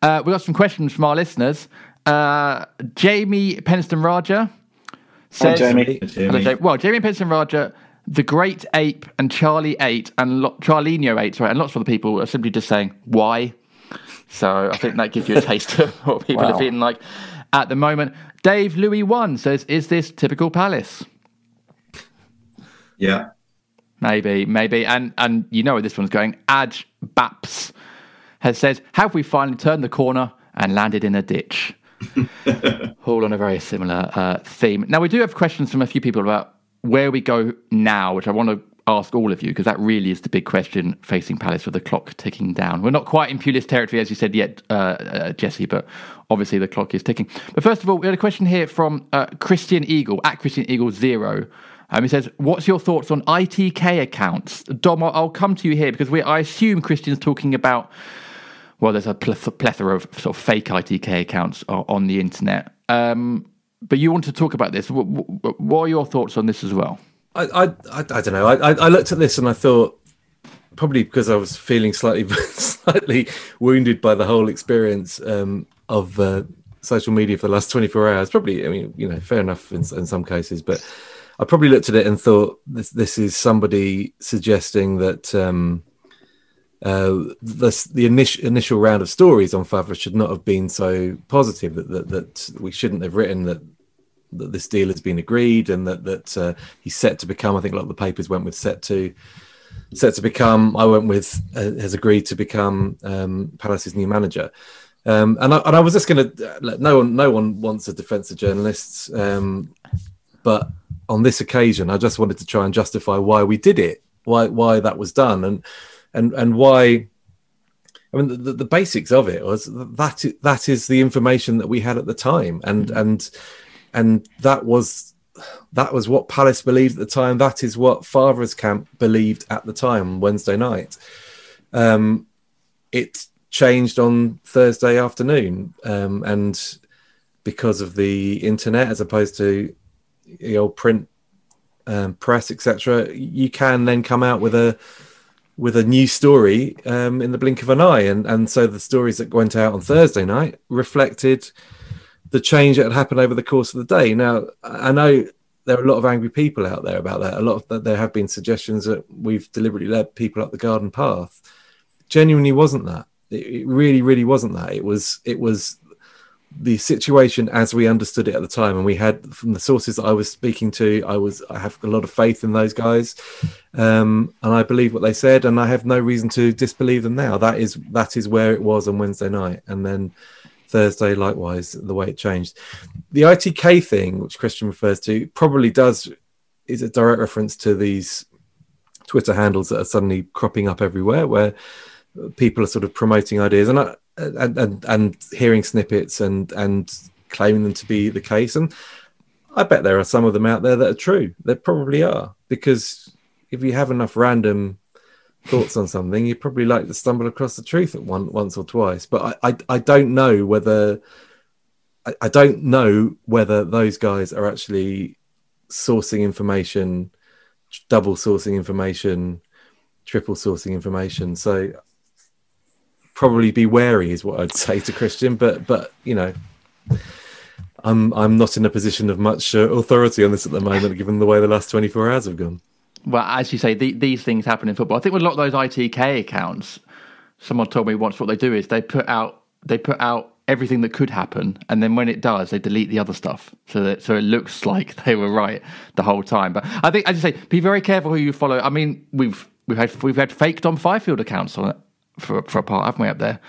Uh, we got some questions from our listeners. Uh, Jamie Penston Raja says, Jamie. Hello, Jamie. Well, Jamie Penston Raja, the Great Ape, and Charlie Eight, and Lo- Charlinho Eight, sorry, and lots of other people are simply just saying why. So I think that gives you a taste of what people Wow. are feeling like at the moment. Dave Louis One says, "Is this typical Palace?" Yeah. Maybe, maybe, and and you know where this one's going. Aj Baps has said, "Have we finally turned the corner and landed in a ditch?" All on a very similar uh, theme. Now we do have questions from a few people about where we go now, which I want to ask all of you because that really is the big question facing Palace with the clock ticking down. We're not quite in Pulis territory, as you said yet, uh, uh, Jesse, but obviously the clock is ticking. But first of all, we had a question here from uh, Christian Eagle at Christian Eagle Zero. Um, he says, "What's your thoughts on ITK accounts?" Dom, I'll, come to you here because we, I assume Christian's talking about. Well, there's a plethora of sort of fake ITK accounts on the internet. Um, but you want to talk about this. What, are your thoughts on this as well? I, I, I, don't know. I, I, I looked at this and I thought, probably because I was feeling slightly, slightly wounded by the whole experience um, of uh, social media for the last 24 hours. Probably, I mean, you know, fair enough in, in some cases, but I probably looked at it and thought this, this is somebody suggesting that um, uh, the, the initial initial round of stories on Favre should not have been so positive. That, that that we shouldn't have written that that this deal has been agreed and that that uh, he's set to become. I think a lot of the papers went with set to set to become. I went with uh, has agreed to become um, Palace's new manager. Um, and, I, and I was just going to. No one, no one wants a defence of journalists. Um, but on this occasion, I just wanted to try and justify why we did it, why why that was done, and and and why. I mean, the, the basics of it was that that is the information that we had at the time, and and and that was that was what Palace believed at the time. That is what Favre's camp believed at the time, Wednesday night. Um, it changed on Thursday afternoon, um, and because of the internet, as opposed to the old print um, press, etc., you can then come out with a with a new story um, in the blink of an eye, and and so the stories that went out on Thursday night reflected the change that had happened over the course of the day. Now, I know there are a lot of angry people out there about that. A lot of there have been suggestions that we've deliberately led people up the garden path. Genuinely, wasn't that? It, it really, really wasn't that. It was. It was the situation as we understood it at the time. And we had from the sources that i was speaking to i was i have a lot of faith in those guys. Um, and i believe what they said and i have no reason to disbelieve them now. That is that is where it was on wednesday night. And then thursday likewise the way it changed. The itk thing which christian refers to probably does is a direct reference to these twitter handles that are suddenly cropping up everywhere where people are sort of promoting ideas and I, and, and and hearing snippets and and claiming them to be the case. And i bet there are some of them out there that are true. There probably are because if you have enough random thoughts on something you probably like to stumble across the truth at one once or twice. But i i, I don't know whether I, I don't know whether those guys are actually sourcing information double sourcing information triple sourcing information. So probably be wary is what I'd say to Christian. But but you know, I'm I'm not in a position of much uh, authority on this at the moment, given the way the last 24 hours have gone. Well, as you say, the, these things happen in football. I think with a lot of those ITK accounts, someone told me once what they do is they put out they put out everything that could happen, and then when it does, they delete the other stuff, so that so it looks like they were right the whole time. But I think, as you say, be very careful who you follow. I mean, we've we've had we've had fake Dom Fifield accounts on it for for a part, haven't we? Up there,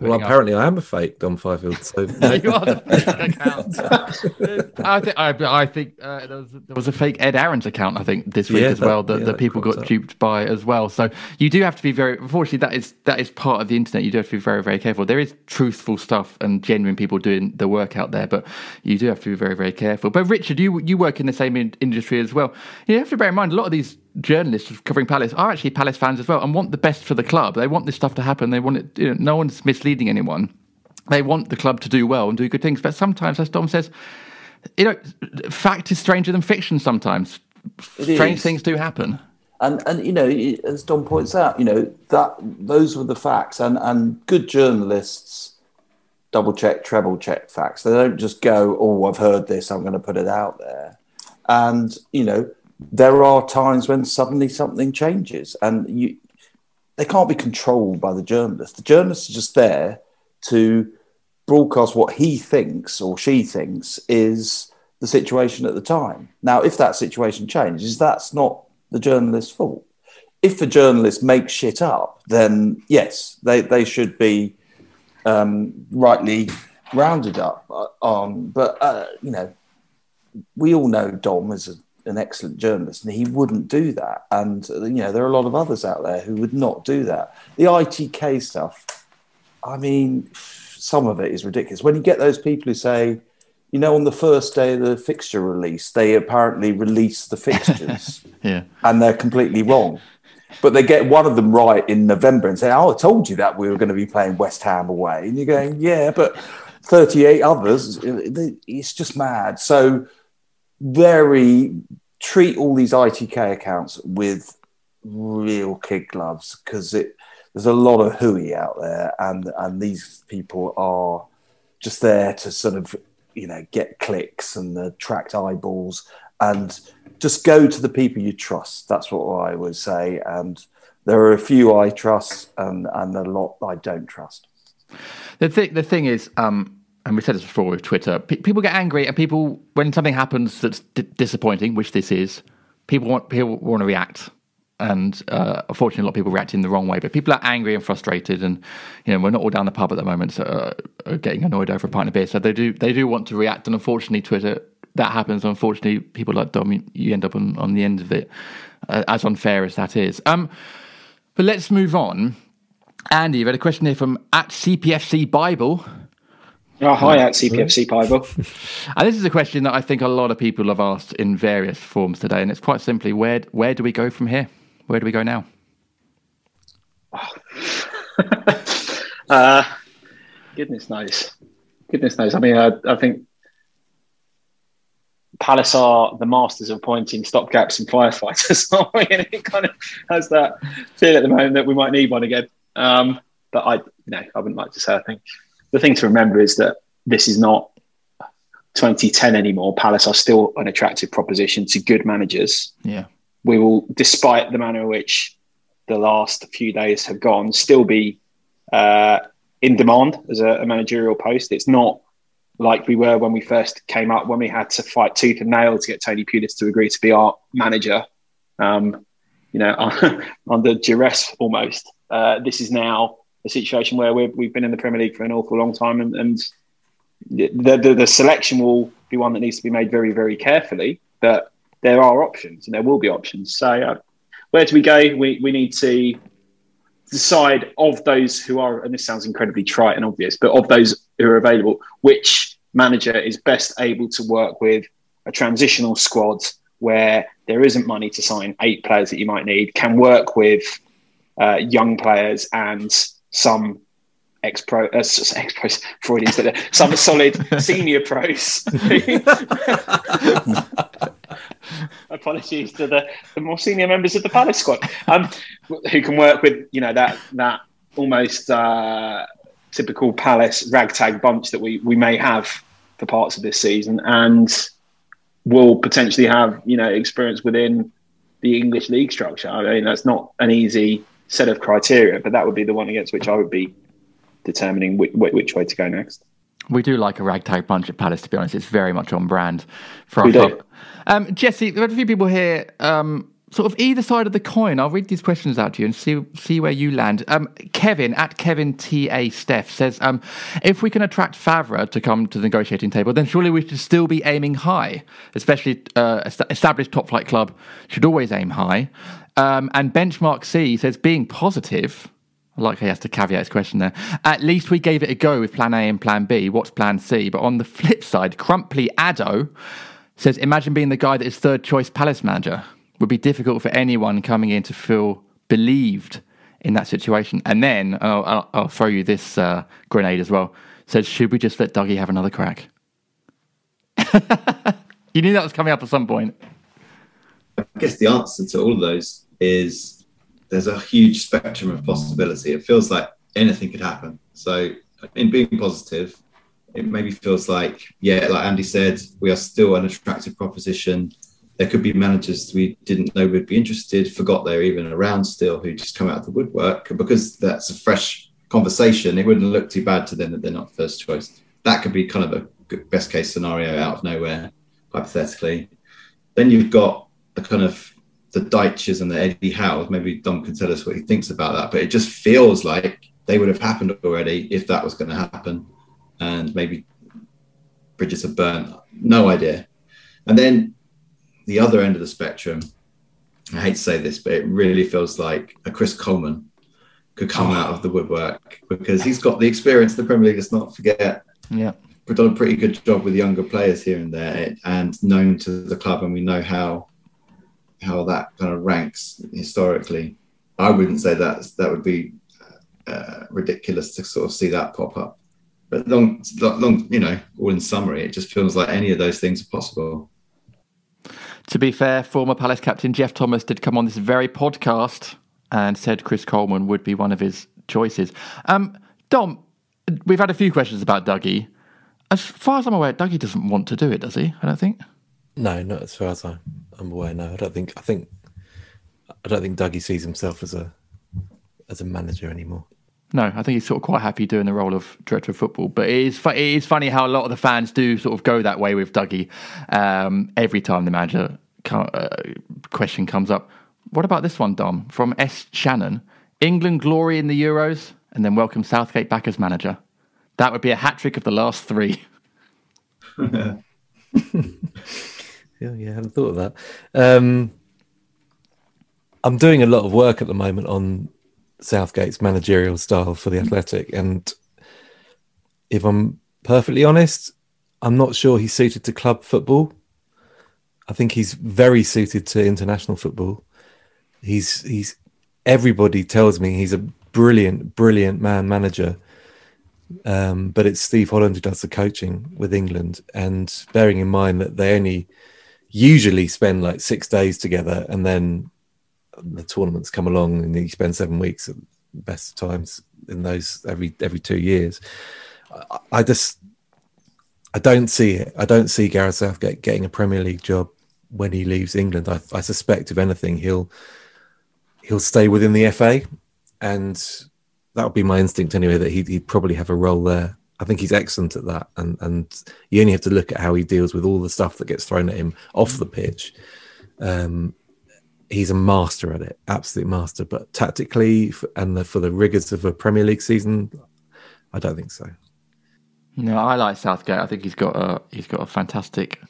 Well, up- apparently I am a fake Dom Fifield. So you are the fake account. I think I, I think uh, there, was, there was a fake Ed Aaron's account. I think this week Yeah, as that- well that, yeah, that that people got up. duped by as well. So you do have to be very. Unfortunately, that is that is part of the internet. You do have to be very very careful. There is truthful stuff and genuine people doing the work out there, but you do have to be very very careful. But Richard, you you work in the same in- industry as well. You have to bear in mind a lot of these journalists covering Palace are actually Palace fans as well and want the best for the club. They want this stuff to happen. They want it. You know, no one's misleading anyone they want the club to do well and do good things. But sometimes, as Dom says, you know, fact is stranger than fiction. Sometimes It strange is. things do happen. And and you know, as Dom points out, you know that those were the facts, and and good journalists double check, treble check facts. They don't just go, "Oh, I've heard this, I'm going to put it out there." And you know, there are times when suddenly something changes, and you they can't be controlled by the journalist. The journalist is just there to broadcast what he thinks or she thinks is the situation at the time. Now, if that situation changes, that's not the journalist's fault. If the journalist makes shit up, then yes, they, they should be um, rightly rounded up uh, on. But, uh, you know, we all know Dom is a, an excellent journalist and he wouldn't do that. And, you know, there are a lot of others out there who would not do that. The ITK stuff, I mean, some of it is ridiculous. When you get those people who say, you know, on the first day of the fixture release, they apparently release the fixtures Yeah. and they're completely wrong. But they get one of them right in November and say, Oh, I told you that we were going to be playing West Ham away. And you're going, Yeah, but 38 others, it's just mad. So, very treat all these ITK accounts with real kid gloves because it there's a lot of hooey out there, and and these people are just there to sort of you know get clicks and attract eyeballs, and just go to the people you trust. That's what I would say, and there are a few I trust, and and a lot I don't trust. The thing, the thing is, um, and we said this before with Twitter. Pe- people get angry, and people when something happens that's d- disappointing, which this is, people want people want to react. And uh, unfortunately, a lot of people react in the wrong way. But people are angry and frustrated, and you know we're not all down the pub at the moment, so uh, getting annoyed over a pint of beer. So they do they do want to react, and unfortunately, Twitter that happens. Unfortunately, people like Dom, you, you end up on, on the end of it, uh, as unfair as that is. Um, but let's move on. Andy, you've had a question here from at CPFC Bible. Oh, hi, at CPFC Bible. And this is a question that I think a lot of people have asked in various forms today, and it's quite simply where where do we go from here? Where do we go now? Uh, goodness knows. Goodness knows. I mean, I, I think Palace are the masters of appointing stopgaps and firefighters, aren't we? And it kind of has that feel at the moment that we might need one again. Um, but I, no, I wouldn't like to say. I think the thing to remember is that this is not 2010 anymore. Palace are still an attractive proposition to good managers. Yeah. We will, despite the manner in which the last few days have gone, still be uh, in demand as a, a managerial post. It's not like we were when we first came up, when we had to fight tooth and nail to get Tony Pulis to agree to be our manager. Um, you know, under duress almost. Uh, this is now a situation where we've, we've been in the Premier League for an awful long time, and, and the, the the selection will be one that needs to be made very, very carefully. But there are options, and there will be options. So, uh, where do we go? We we need to decide of those who are, and this sounds incredibly trite and obvious, but of those who are available, which manager is best able to work with a transitional squad where there isn't money to sign eight players that you might need, can work with uh, young players and some ex pro, uh, ex pros, Freudian, said that, some solid senior pros. Apologies to the, the more senior members of the Palace squad, um, who can work with you know that that almost uh, typical Palace ragtag bunch that we we may have for parts of this season, and will potentially have you know experience within the English league structure. I mean, that's not an easy set of criteria, but that would be the one against which I would be determining which, which way to go next. We do like a ragtag bunch at Palace, to be honest. It's very much on brand for our We club. Um, Jesse, there are a few people here um, sort of either side of the coin. I'll read these questions out to you and see see where you land. Um, Kevin at Kevin T A Steph says, um, if we can attract Favre to come to the negotiating table, then surely we should still be aiming high. Especially uh, established top flight club should always aim high. Um, and Benchmark C says, being positive. I like he has to caveat his question there. At least we gave it a go with plan A and plan B. What's plan C? But on the flip side, Crumply Addo says, imagine being the guy that is third choice Palace manager. Would be difficult for anyone coming in to feel believed in that situation. And then I'll, I'll, I'll throw you this uh, grenade as well. Says, should we just let Dougie have another crack? you knew that was coming up at some point. I guess the answer to all of those is there's a huge spectrum of possibility. It feels like anything could happen. So, in being positive, it maybe feels like, yeah, like Andy said, we are still an attractive proposition. There could be managers we didn't know would be interested, forgot they're even around still, who just come out of the woodwork. Because that's a fresh conversation, it wouldn't look too bad to them that they're not first choice. That could be kind of a good, best case scenario out of nowhere, hypothetically. Then you've got a kind of the Dyches and the Eddie Howe. Maybe Dom can tell us what he thinks about that, but it just feels like they would have happened already if that was going to happen. And maybe bridges have burnt. No idea. And then the other end of the spectrum, I hate to say this, but it really feels like a Chris Coleman could come oh. out of the woodwork because he's got the experience the Premier League, let's not forget. Yeah. Done a pretty good job with younger players here and there and known to the club, and we know how how that kind of ranks historically. I wouldn't say that that would be uh, ridiculous to sort of see that pop up. But long, long, you know, all in summary, it just feels like any of those things are possible. To be fair, former Palace captain Geoff Thomas did come on this very podcast and said Chris Coleman would be one of his choices. Um, Dom, we've had a few questions about Dougie. As far as I'm aware, Dougie doesn't want to do it, does he? I don't think. No, not as far as I I'm aware. No, I don't think. I think. I don't think Dougie sees himself as a as a manager anymore. No, I think he's sort of quite happy doing the role of director of football. But it is, fu- it is funny how a lot of the fans do sort of go that way with Dougie um, every time the manager uh, question comes up. What about this one, Dom? From S. Shannon. England glory in the Euros and then welcome Southgate back as manager. That would be a hat trick of the last three. Yeah, yeah, I hadn't thought of that. Um, I'm doing a lot of work at the moment on Southgate's managerial style for the Athletic, and if I'm perfectly honest, I'm not sure he's suited to club football. I think he's very suited to international football. He's he's everybody tells me he's a brilliant, brilliant man manager. Um, but it's Steve Holland who does the coaching with England, and bearing in mind that they only usually spend like six days together and then the tournaments come along and you spend seven weeks at best times in those every every two years. I, I, just I don't see it. I don't see Gareth Southgate getting a Premier League job when he leaves England. I, I suspect, if anything, he'll he'll stay within the FA, and that would be my instinct anyway. That he'd, he'd probably have a role there. I think he's excellent at that, and and you only have to look at how he deals with all the stuff that gets thrown at him off the pitch. Um, he's a master at it, absolute master. But tactically and the, for the rigors of a Premier League season, I don't think so. No, I like Southgate. I think he's got a he's got a fantastic.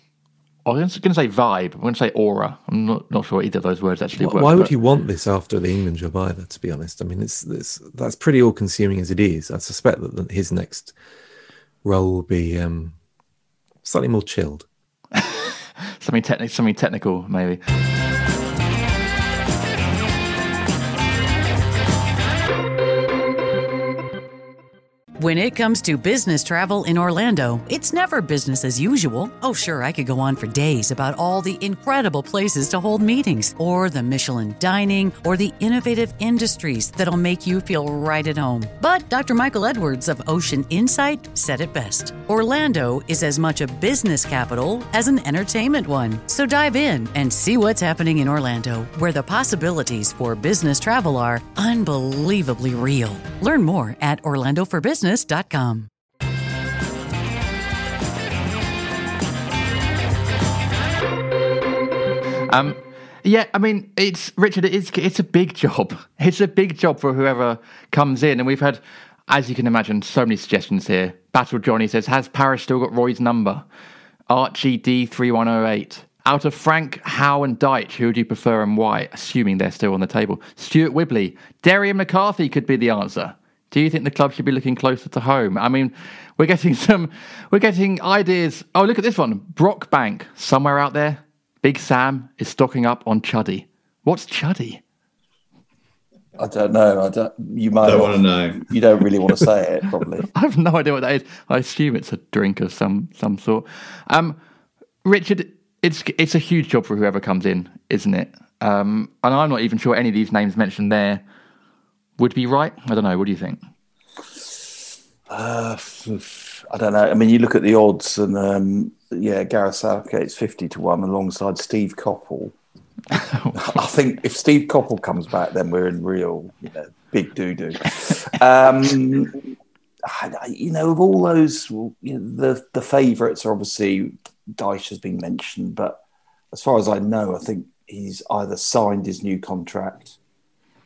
I was going to say vibe. I'm going to say aura. I'm not, not sure either of those words actually why, work. Why would he want this after the England job either? To be honest, I mean, it's, it's that's pretty all consuming as it is. I suspect that his next role will be um, slightly more chilled. something technical, something technical, maybe. When it comes to business travel in Orlando, it's never business as usual. Oh, sure, I could go on for days about all the incredible places to hold meetings, or the Michelin dining, or the innovative industries that'll make you feel right at home. But Dr. Michael Edwards of Ocean Insight said it best Orlando is as much a business capital as an entertainment one. So dive in and see what's happening in Orlando, where the possibilities for business travel are unbelievably real. Learn more at Orlando for Business business.com. Um, Yeah, I mean, it's Richard. It's it's a big job. It's a big job for whoever comes in, and we've had, as you can imagine, so many suggestions here. Battle Johnny says, "Has Parish still got Roy's number?" Archie D three one zero eight. Out of Frank, Howe, and Dyche, who would you prefer and why? Assuming they're still on the table. Stuart Wibley, Darian McCarthy could be the answer. Do you think the club should be looking closer to home? I mean, we're getting some, we're getting ideas. Oh, look at this one, Brock Bank, somewhere out there. Big Sam is stocking up on Chuddy. What's Chuddy? I don't know. I don't. You might Don't want to know. You don't really want to say it, probably. I have no idea what that is. I assume it's a drink of some some sort. Um, Richard, it's it's a huge job for whoever comes in, isn't it? Um, and I'm not even sure any of these names mentioned there would be right. I don't know. What do you think? Uh, I don't know. I mean, you look at the odds, and um, yeah, Gareth Southgate's fifty to one alongside Steve Coppell. I think if Steve Coppell comes back, then we're in real, you know, big doo doo. um, you know, of all those, you know, the the favourites are obviously Dyche has been mentioned, but as far as I know, I think he's either signed his new contract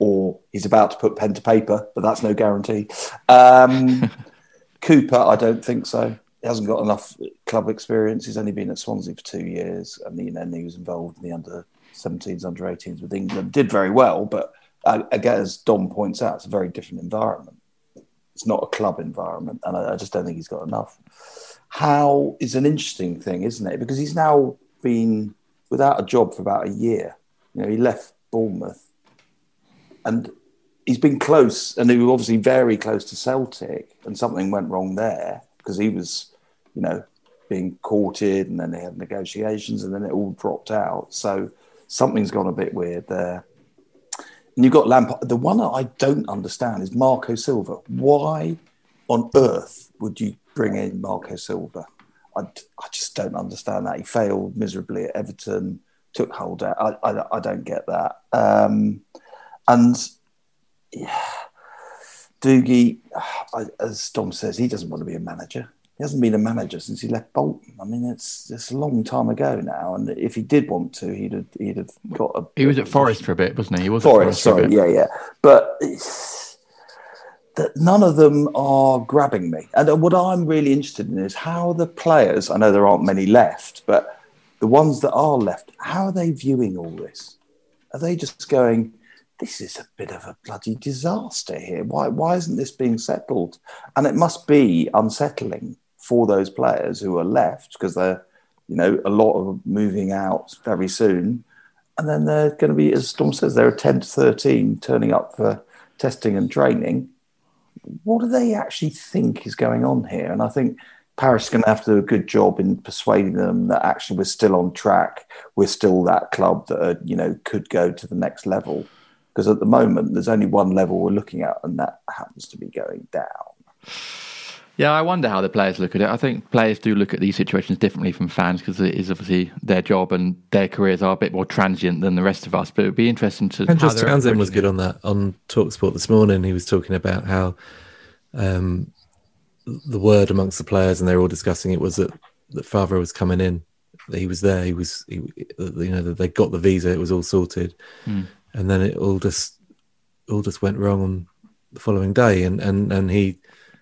or he's about to put pen to paper, but that's no guarantee. Um, Cooper, I don't think so. He hasn't got enough club experience. He's only been at Swansea for two years, and you know, he was involved in the under 17s, under 18s with England. Did very well, but uh, again, as Dom points out, it's a very different environment. It's not a club environment, and I, I just don't think he's got enough. Howe is an interesting thing, isn't it? Because he's now been without a job for about a year. You know, he left Bournemouth and he's been close, and he was obviously very close to Celtic, and something went wrong there because he was, you know, being courted, and then they had negotiations, and then it all dropped out. So something's gone a bit weird there. And you've got Lampard. The one that I don't understand is Marco Silva. Why on earth would you bring in Marco Silva? I, I just don't understand that. He failed miserably at Everton, took hold out. I, I, I don't get that. Um, and yeah, Dougie, as Dom says, he doesn't want to be a manager. He hasn't been a manager since he left Bolton. I mean, it's it's a long time ago now. And if he did want to, he'd have he'd have got a. He was at Forest for a bit, wasn't he? He was Forest, at Forest for a sorry, bit. yeah, yeah. But that none of them are grabbing me. And what I'm really interested in is how the players. I know there aren't many left, but the ones that are left, how are they viewing all this? Are they just going? This is a bit of a bloody disaster here. Why, why isn't this being settled? And it must be unsettling for those players who are left because they're, you know, a lot of moving out very soon and then they're going to be, as Dom says, they're a 10 to 13 turning up for testing and training. What do they actually think is going on here? And I think Parish is going to have to do a good job in persuading them that actually we're still on track. We're still that club that, you know, could go to the next level. Because at the moment, there's only one level we're looking at, and that happens to be going down. Yeah, I wonder how the players look at it. I think players do look at these situations differently from fans because it is obviously their job and their careers are a bit more transient than the rest of us. But it would be interesting to. how Andros they're Townsend was good on that on Talksport this morning. He was talking about how um, the word amongst the players, and they were all discussing it, was that that Favre was coming in. He was there. He was, he, you know, they got the visa. It was all sorted, Hmm. And then it all just all just went wrong on the following day. And and and he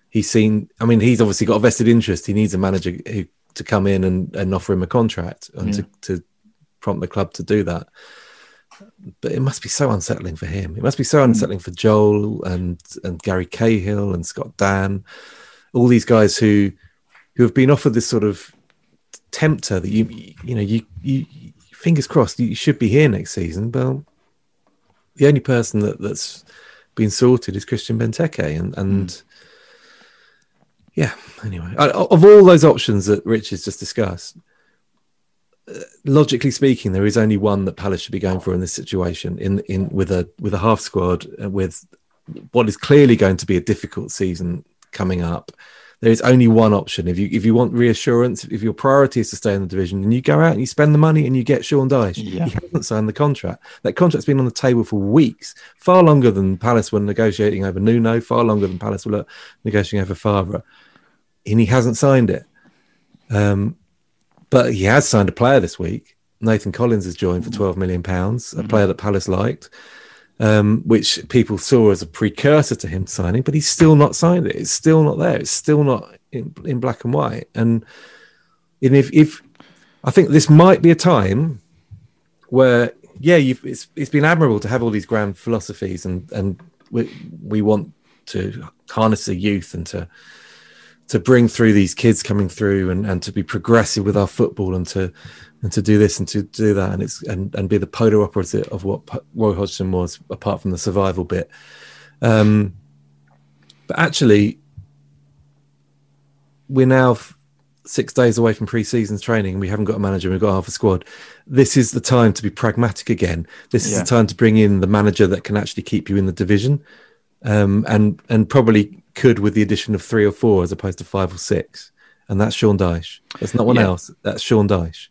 he's seen. I mean, he's obviously got a vested interest. He needs a manager who to come in and, and offer him a contract and Yeah. to, to prompt the club to do that but it must be so unsettling for him. It must be so mm. unsettling for Joel and and Gary Cahill and Scott Dann, all these guys who who have been offered this sort of tempter that you you know you you fingers crossed you should be here next season. Well, the only person that that's been sorted is Christian Benteke, and and yeah. Anyway, of all those options that Rich has just discussed, logically speaking, there is only one that Palace should be going for in this situation. In in with a with a half squad uh, with what is clearly going to be a difficult season coming up. There is only one option. If you if you want reassurance, if your priority is to stay in the division, and you go out and you spend the money and you get Sean Dyche, Yeah. he hasn't signed the contract. That contract's been on the table for weeks, far longer than Palace were negotiating over Nuno, far longer than Palace were negotiating over Favre, and he hasn't signed it. Um, but he has signed a player this week, Nathan Collins has joined for twelve million pounds, a player that Palace liked, um, which people saw as a precursor to him signing, but he's still not signed it. It's still not there. It's still not in, in black and white. And, if, if I think this might be a time where, yeah, it's it's been admirable to have all these grand philosophies, and and we we want to harness the youth and to to bring through these kids coming through and, and to be progressive with our football and to and to do this and to do that and it's and, and be the polar opposite of what Roy Hodgson was apart from the survival bit um, but actually we're now f- six days away from pre-season training and we haven't got a manager we've got half a squad this is the time to be pragmatic again this is Yeah. the time to bring in the manager that can actually keep you in the division um, and and probably could with the addition of three or four as opposed to five or six. And that's Sean Dyche. That's not one Yeah. else. That's Sean Dyche.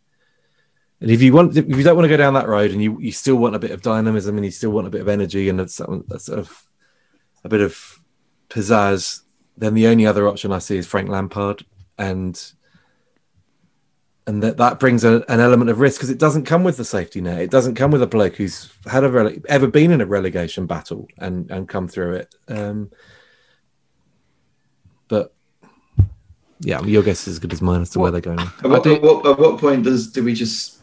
And if you want, if you don't want to go down that road, and you, you still want a bit of dynamism, and you still want a bit of energy, and a, a sort of a bit of pizzazz, then the only other option I see is Frank Lampard, and and that that brings a, an element of risk because it doesn't come with the safety net. It doesn't come with a bloke who's had a rele- ever been in a relegation battle and and come through it. Um, but yeah, your guess is as good as mine as to where they're going. At what, at what, at what point does do we just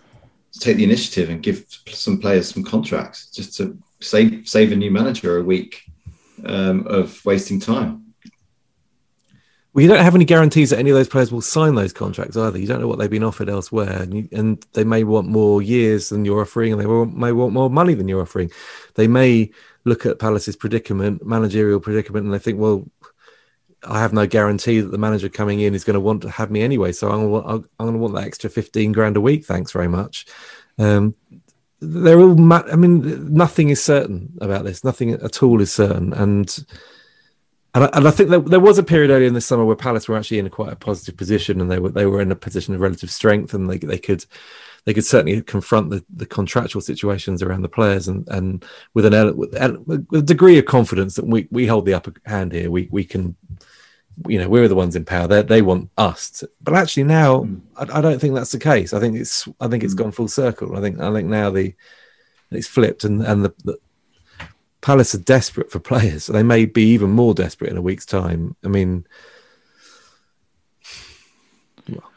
take the initiative and give some players some contracts just to save save a new manager a week um, of wasting time? Well, you don't have any guarantees that any of those players will sign those contracts either. You don't know what they've been offered elsewhere, and, you, and they may want more years than you're offering, and they will, may want more money than you're offering. They may look at Palace's predicament, managerial predicament, and they think, well, I have no guarantee that the manager coming in is going to want to have me anyway, so I'm going to I'm going to want that extra fifteen grand a week. Thanks very much. Um, they're all. Ma- I mean, nothing is certain about this. Nothing at all is certain, and. And I, and I think there, was a period earlier in the summer where Palace were actually in a quite a positive position, and they were they were in a position of relative strength, and they they could they could certainly confront the, the contractual situations around the players, and and with an with a degree of confidence that we we hold the upper hand here. We we can, you know, we're the ones in power. They they want us, to, but actually now I, I don't think that's the case. I think it's I think it's gone full circle. I think I think now the it's flipped, and and the, the Palace are desperate for players. They may be even more desperate in a week's time. I mean, well,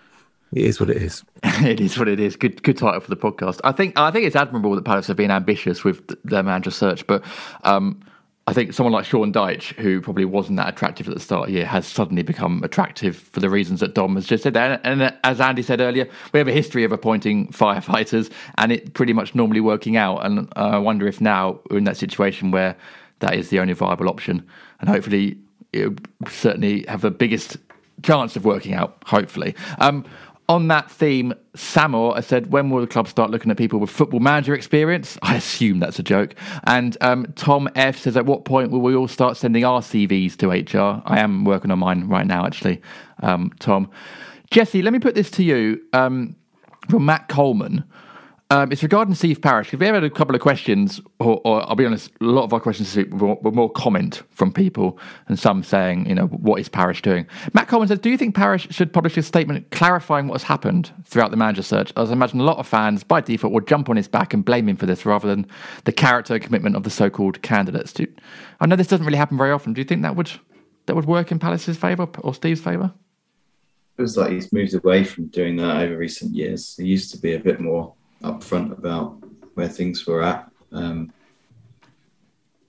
it is what it is. it is what it is. Good, good title for the podcast. I think I think it's admirable that Palace have been ambitious with their manager search, but um, I think someone like Sean Dyche, who probably wasn't that attractive at the start of the year, has suddenly become attractive for the reasons that Dom has just said. And, and as Andy said earlier, we have a history of appointing firefighters, and it pretty much normally working out. And uh, I wonder if now we're in that situation where that is the only viable option, and hopefully it certainly have the biggest chance of working out. Hopefully. Um, on that theme, Samor said, when will the club start looking at people with football manager experience? I assume that's a joke. And um, Tom F says, at what point will we all start sending our CVs to HR? I am working on mine right now, actually, um, Tom. Jesse, let me put this to you um, from Matt Coleman. Um, it's regarding Steve Parish. We've had a couple of questions, or, or I'll be honest, a lot of our questions this week were, were more comment from people, and some saying, you know, what is Parish doing? Matt Coleman says, Do you think Parish should publish a statement clarifying what has happened throughout the manager search? As I imagine a lot of fans, by default, will jump on his back and blame him for this rather than the character commitment of the so called candidates. Do, I know this doesn't really happen very often. Do you think that would that would work in Palace's favour or Steve's favour? feels like he's moved away from doing that over recent years. He used to be a bit more upfront about where things were at. Um,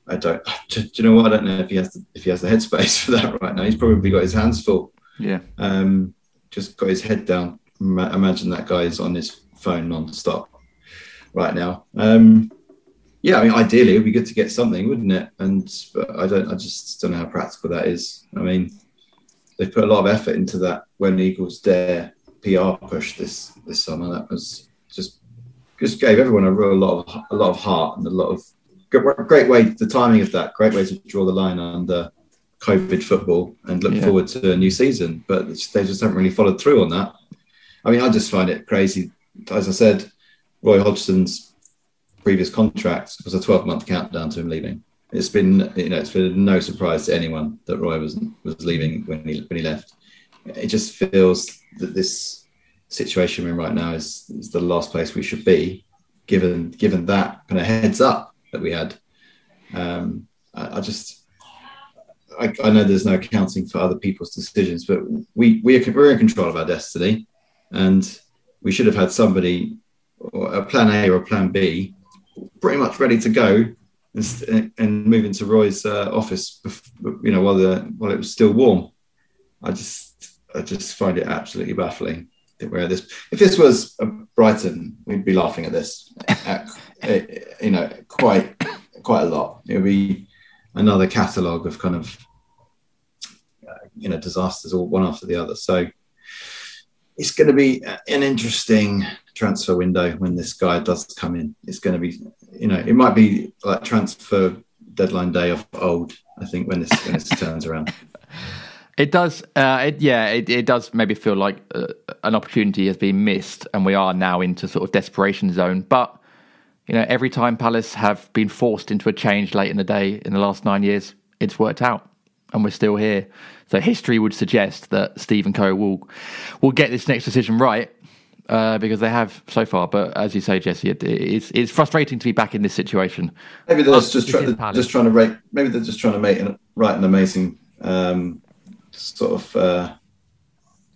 I don't. Do, do you know what? I don't know if he has the, if he has the headspace for that right now. He's probably got his hands full. Yeah. Um, just got his head down. Ma- Imagine that guy is on his phone non-stop right now. Um, yeah, I mean, ideally, it would be good to get something, wouldn't it? And but I don't. I just don't know how practical that is. I mean, they've put a lot of effort into that when Eagles Dare PR push this this summer. That was just gave everyone a real lot of a lot of heart and a lot of great way. The timing of that great way to draw the line under COVID football and look Yeah. forward to a new season. But they just haven't really followed through on that. I mean, I just find it crazy. As I said, Roy Hodgson's previous contract was a 12 month countdown to him leaving. It's been, you know, it's been no surprise to anyone that Roy was was leaving when he when he left. It just feels that this situation we're in right now is, is the last place we should be, given given that kind of heads up that we had. Um, I, I just I, I, know there's no accounting for other people's decisions, but we we are, we're in control of our destiny, and we should have had somebody, or a plan A or a plan B, pretty much ready to go and, and move into Roy's uh, office, you know, while the while it was still warm. I just I just find it absolutely baffling that we're at this. If this was a Brighton, we'd be laughing at this, at, you know, quite quite a lot. It would be another catalogue of kind of uh, you know disasters, all one after the other. So it's going to be an interesting transfer window when this guy does come in. It's going to be, you know, it might be like transfer deadline day of old. I think when this when this turns around. It does, uh, it, yeah, it, it, does maybe feel like uh, an opportunity has been missed, and we are now into sort of desperation zone. But you know, every time Palace have been forced into a change late in the day in the last nine years, it's worked out, and we're still here. So history would suggest that Steve and Co will will get this next decision right. Uh, because they have so far, but as you say, Jesse, it, it's it's frustrating to be back in this situation. Maybe they're just, try, they're just trying to rate. Maybe they're just trying to make write an amazing um, sort of uh,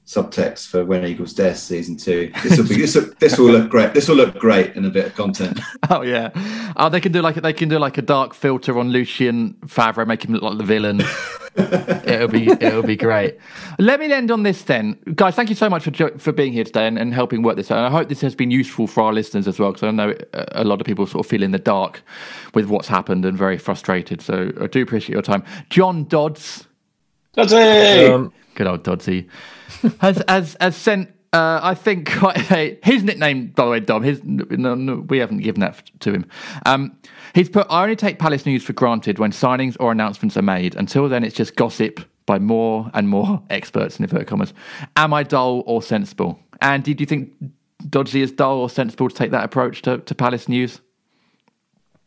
subtext for when Eagles Death season two. This will be this will, this will look great. This will look great in a bit of content. Oh yeah, oh they can do like they can do like a dark filter on Lucien Favre, make him look like the villain. it'll be it'll be great. Let me end on this then, guys. Thank you so much for for being here today and, and helping work this out. And I hope this has been useful for our listeners as well, because I know a lot of people sort of feel in the dark with what's happened and very frustrated. So I do appreciate your time, John Dodds. Dodsy, um, good old Dodsy, has has has sent. Uh, I think quite a, his nickname, by the way, Dom. His no, no, we haven't given that to him. Um, he's put. I only take Palace news for granted when signings or announcements are made. Until then, it's just gossip by more and more experts in inverted commas. Am I dull or sensible? And do you think Dodsy is dull or sensible to take that approach to, to Palace news?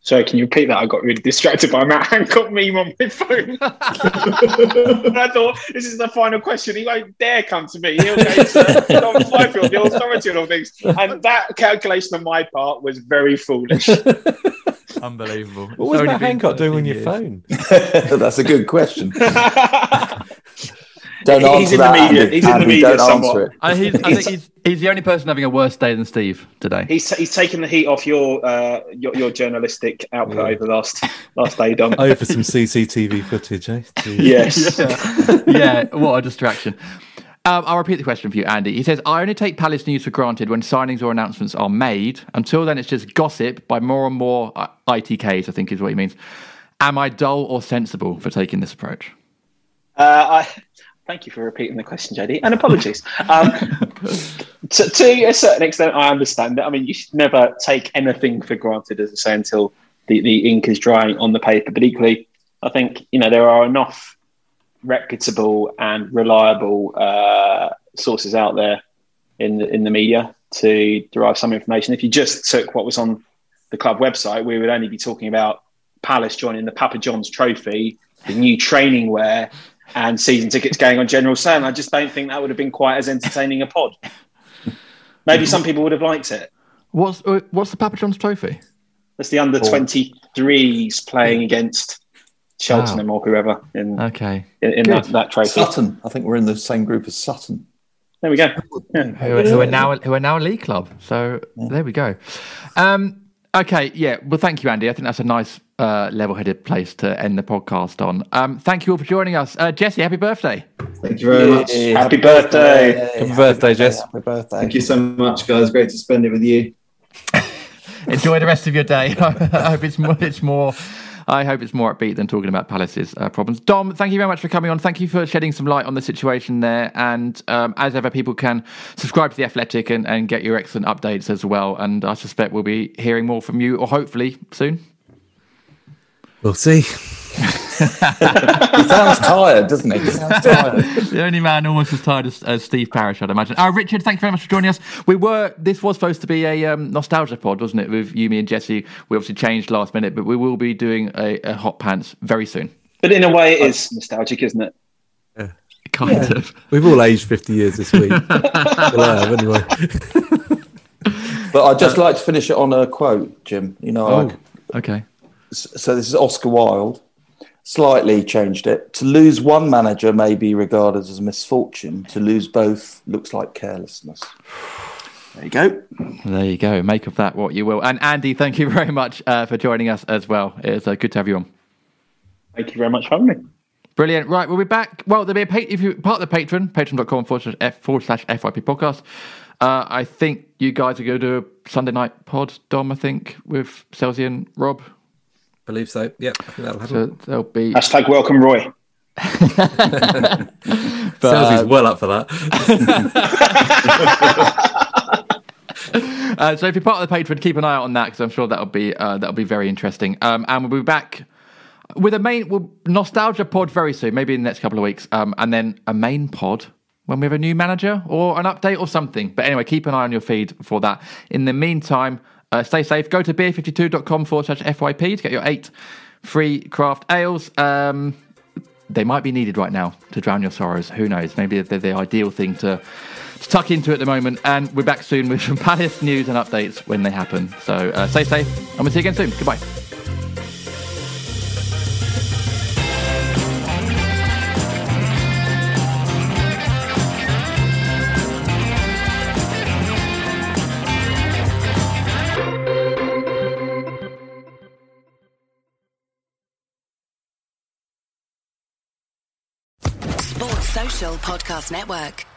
Sorry, can you repeat that? I got really distracted by Matt Hancock meme on my phone. I thought this is the final question. He won't dare come to me. He'll go to Dom Fifield, the authority on all things. And that calculation on my part was very foolish. Unbelievable. What was Matt Hancock doing on your phone? That's a good question. Don't he's in that, the media. Andy. He's in the media don't somewhat. answer it. I, he's, I think he's, he's the only person having a worse day than Steve today. He's, he's taken the heat off your uh, your, your journalistic output over the last last day, Dom. Over some CCTV footage, eh? Yes. yeah. yeah, what a distraction. Um, I'll repeat the question for you, Andy. He says, I only take Palace news for granted when signings or announcements are made. Until then, it's just gossip by more and more uh, ITKs, I think is what he means. Am I dull or sensible for taking this approach? Uh, I, thank you for repeating the question, JD, and apologies. Um, to, to, a certain extent, I understand it. I mean, you should never take anything for granted, as I say, until the, the ink is drying on the paper. But equally, I think you know there are enough reputable and reliable uh, sources out there in the, in the media to derive some information. If you just took what was on the club website, we would only be talking about Palace joining the Papa John's Trophy, the new training wear, and season tickets going on general sale. I just don't think that would have been quite as entertaining a pod. Maybe some people would have liked it. What's uh, what's the Papa John's Trophy? That's the under twenty threes playing against Cheltenham wow. or whoever in okay in, in that, that trophy. Sutton, I think we're in the same group as Sutton. There we go. Yeah. Who, who, are now who are now a league club. So yeah. there we go. Um, okay, yeah. Well, thank you, Andy. I think that's a nice, uh, level-headed place to end the podcast on. Um, thank you all for joining us, uh, Jesse. Happy birthday! Thank you very much. Happy, happy birthday! Happy, happy birthday, Jess. Happy birthday! Thank you so much, guys. Great to spend it with you. Enjoy the rest of your day. I hope it's more. It's more I hope it's more upbeat than talking about Palace's uh, problems. Dom, thank you very much for coming on. Thank you for shedding some light on the situation there. And um, as ever, people can subscribe to The Athletic and, and get your excellent updates as well. And I suspect we'll be hearing more from you, or hopefully soon. We'll see. he sounds tired, doesn't he? He sounds tired. the only man almost as tired as, as Steve Parish, I'd imagine. Uh, Richard, thank you very much for joining us. We were this was supposed to be a um, nostalgia pod, wasn't it? With you, me, and Jesse. We obviously changed last minute, but we will be doing a, a hot pants very soon. But in a way, it is nostalgic, isn't it? kind Yeah. of. We've all aged 50 years this week. well, I have, anyway. But I'd just like to finish it on a quote, Jim. You know, Oh, like, okay. So this is Oscar Wilde. Slightly changed it. To lose one manager may be regarded as a misfortune. To lose both looks like carelessness. There you go. There you go. Make of that what you will. And Andy, thank you very much uh, for joining us as well. It's uh, good to have you on. Thank you very much for having me. Brilliant. Right, we'll be back. Well, there'll be a pa- if you're part of the patron, patreon.com forward slash F forward slash FYP podcast. Uh, I think you guys are going to do a Sunday night pod, Dom, I think, with Selzy and Rob. Believe so. Yep, I think that'll happen. So there'll be. Hashtag welcome Roy. Selzy's um, well up for that. Uh, so if you're part of the Patreon, keep an eye out on that because I'm sure that'll be uh, that'll be very interesting. Um, and we'll be back with a main well, nostalgia pod very soon, maybe in the next couple of weeks, um, and then a main pod when we have a new manager or an update or something. But anyway, keep an eye on your feed for that. In the meantime, uh, stay safe. Go to beer52.com forward slash FYP to get your eight free craft ales. Um, they might be needed right now to drown your sorrows. Who knows? Maybe they're the ideal thing to, to tuck into at the moment. And we're back soon with some Palace news and updates when they happen. So uh, stay safe, and we'll see you again soon. Goodbye. Podcast Network.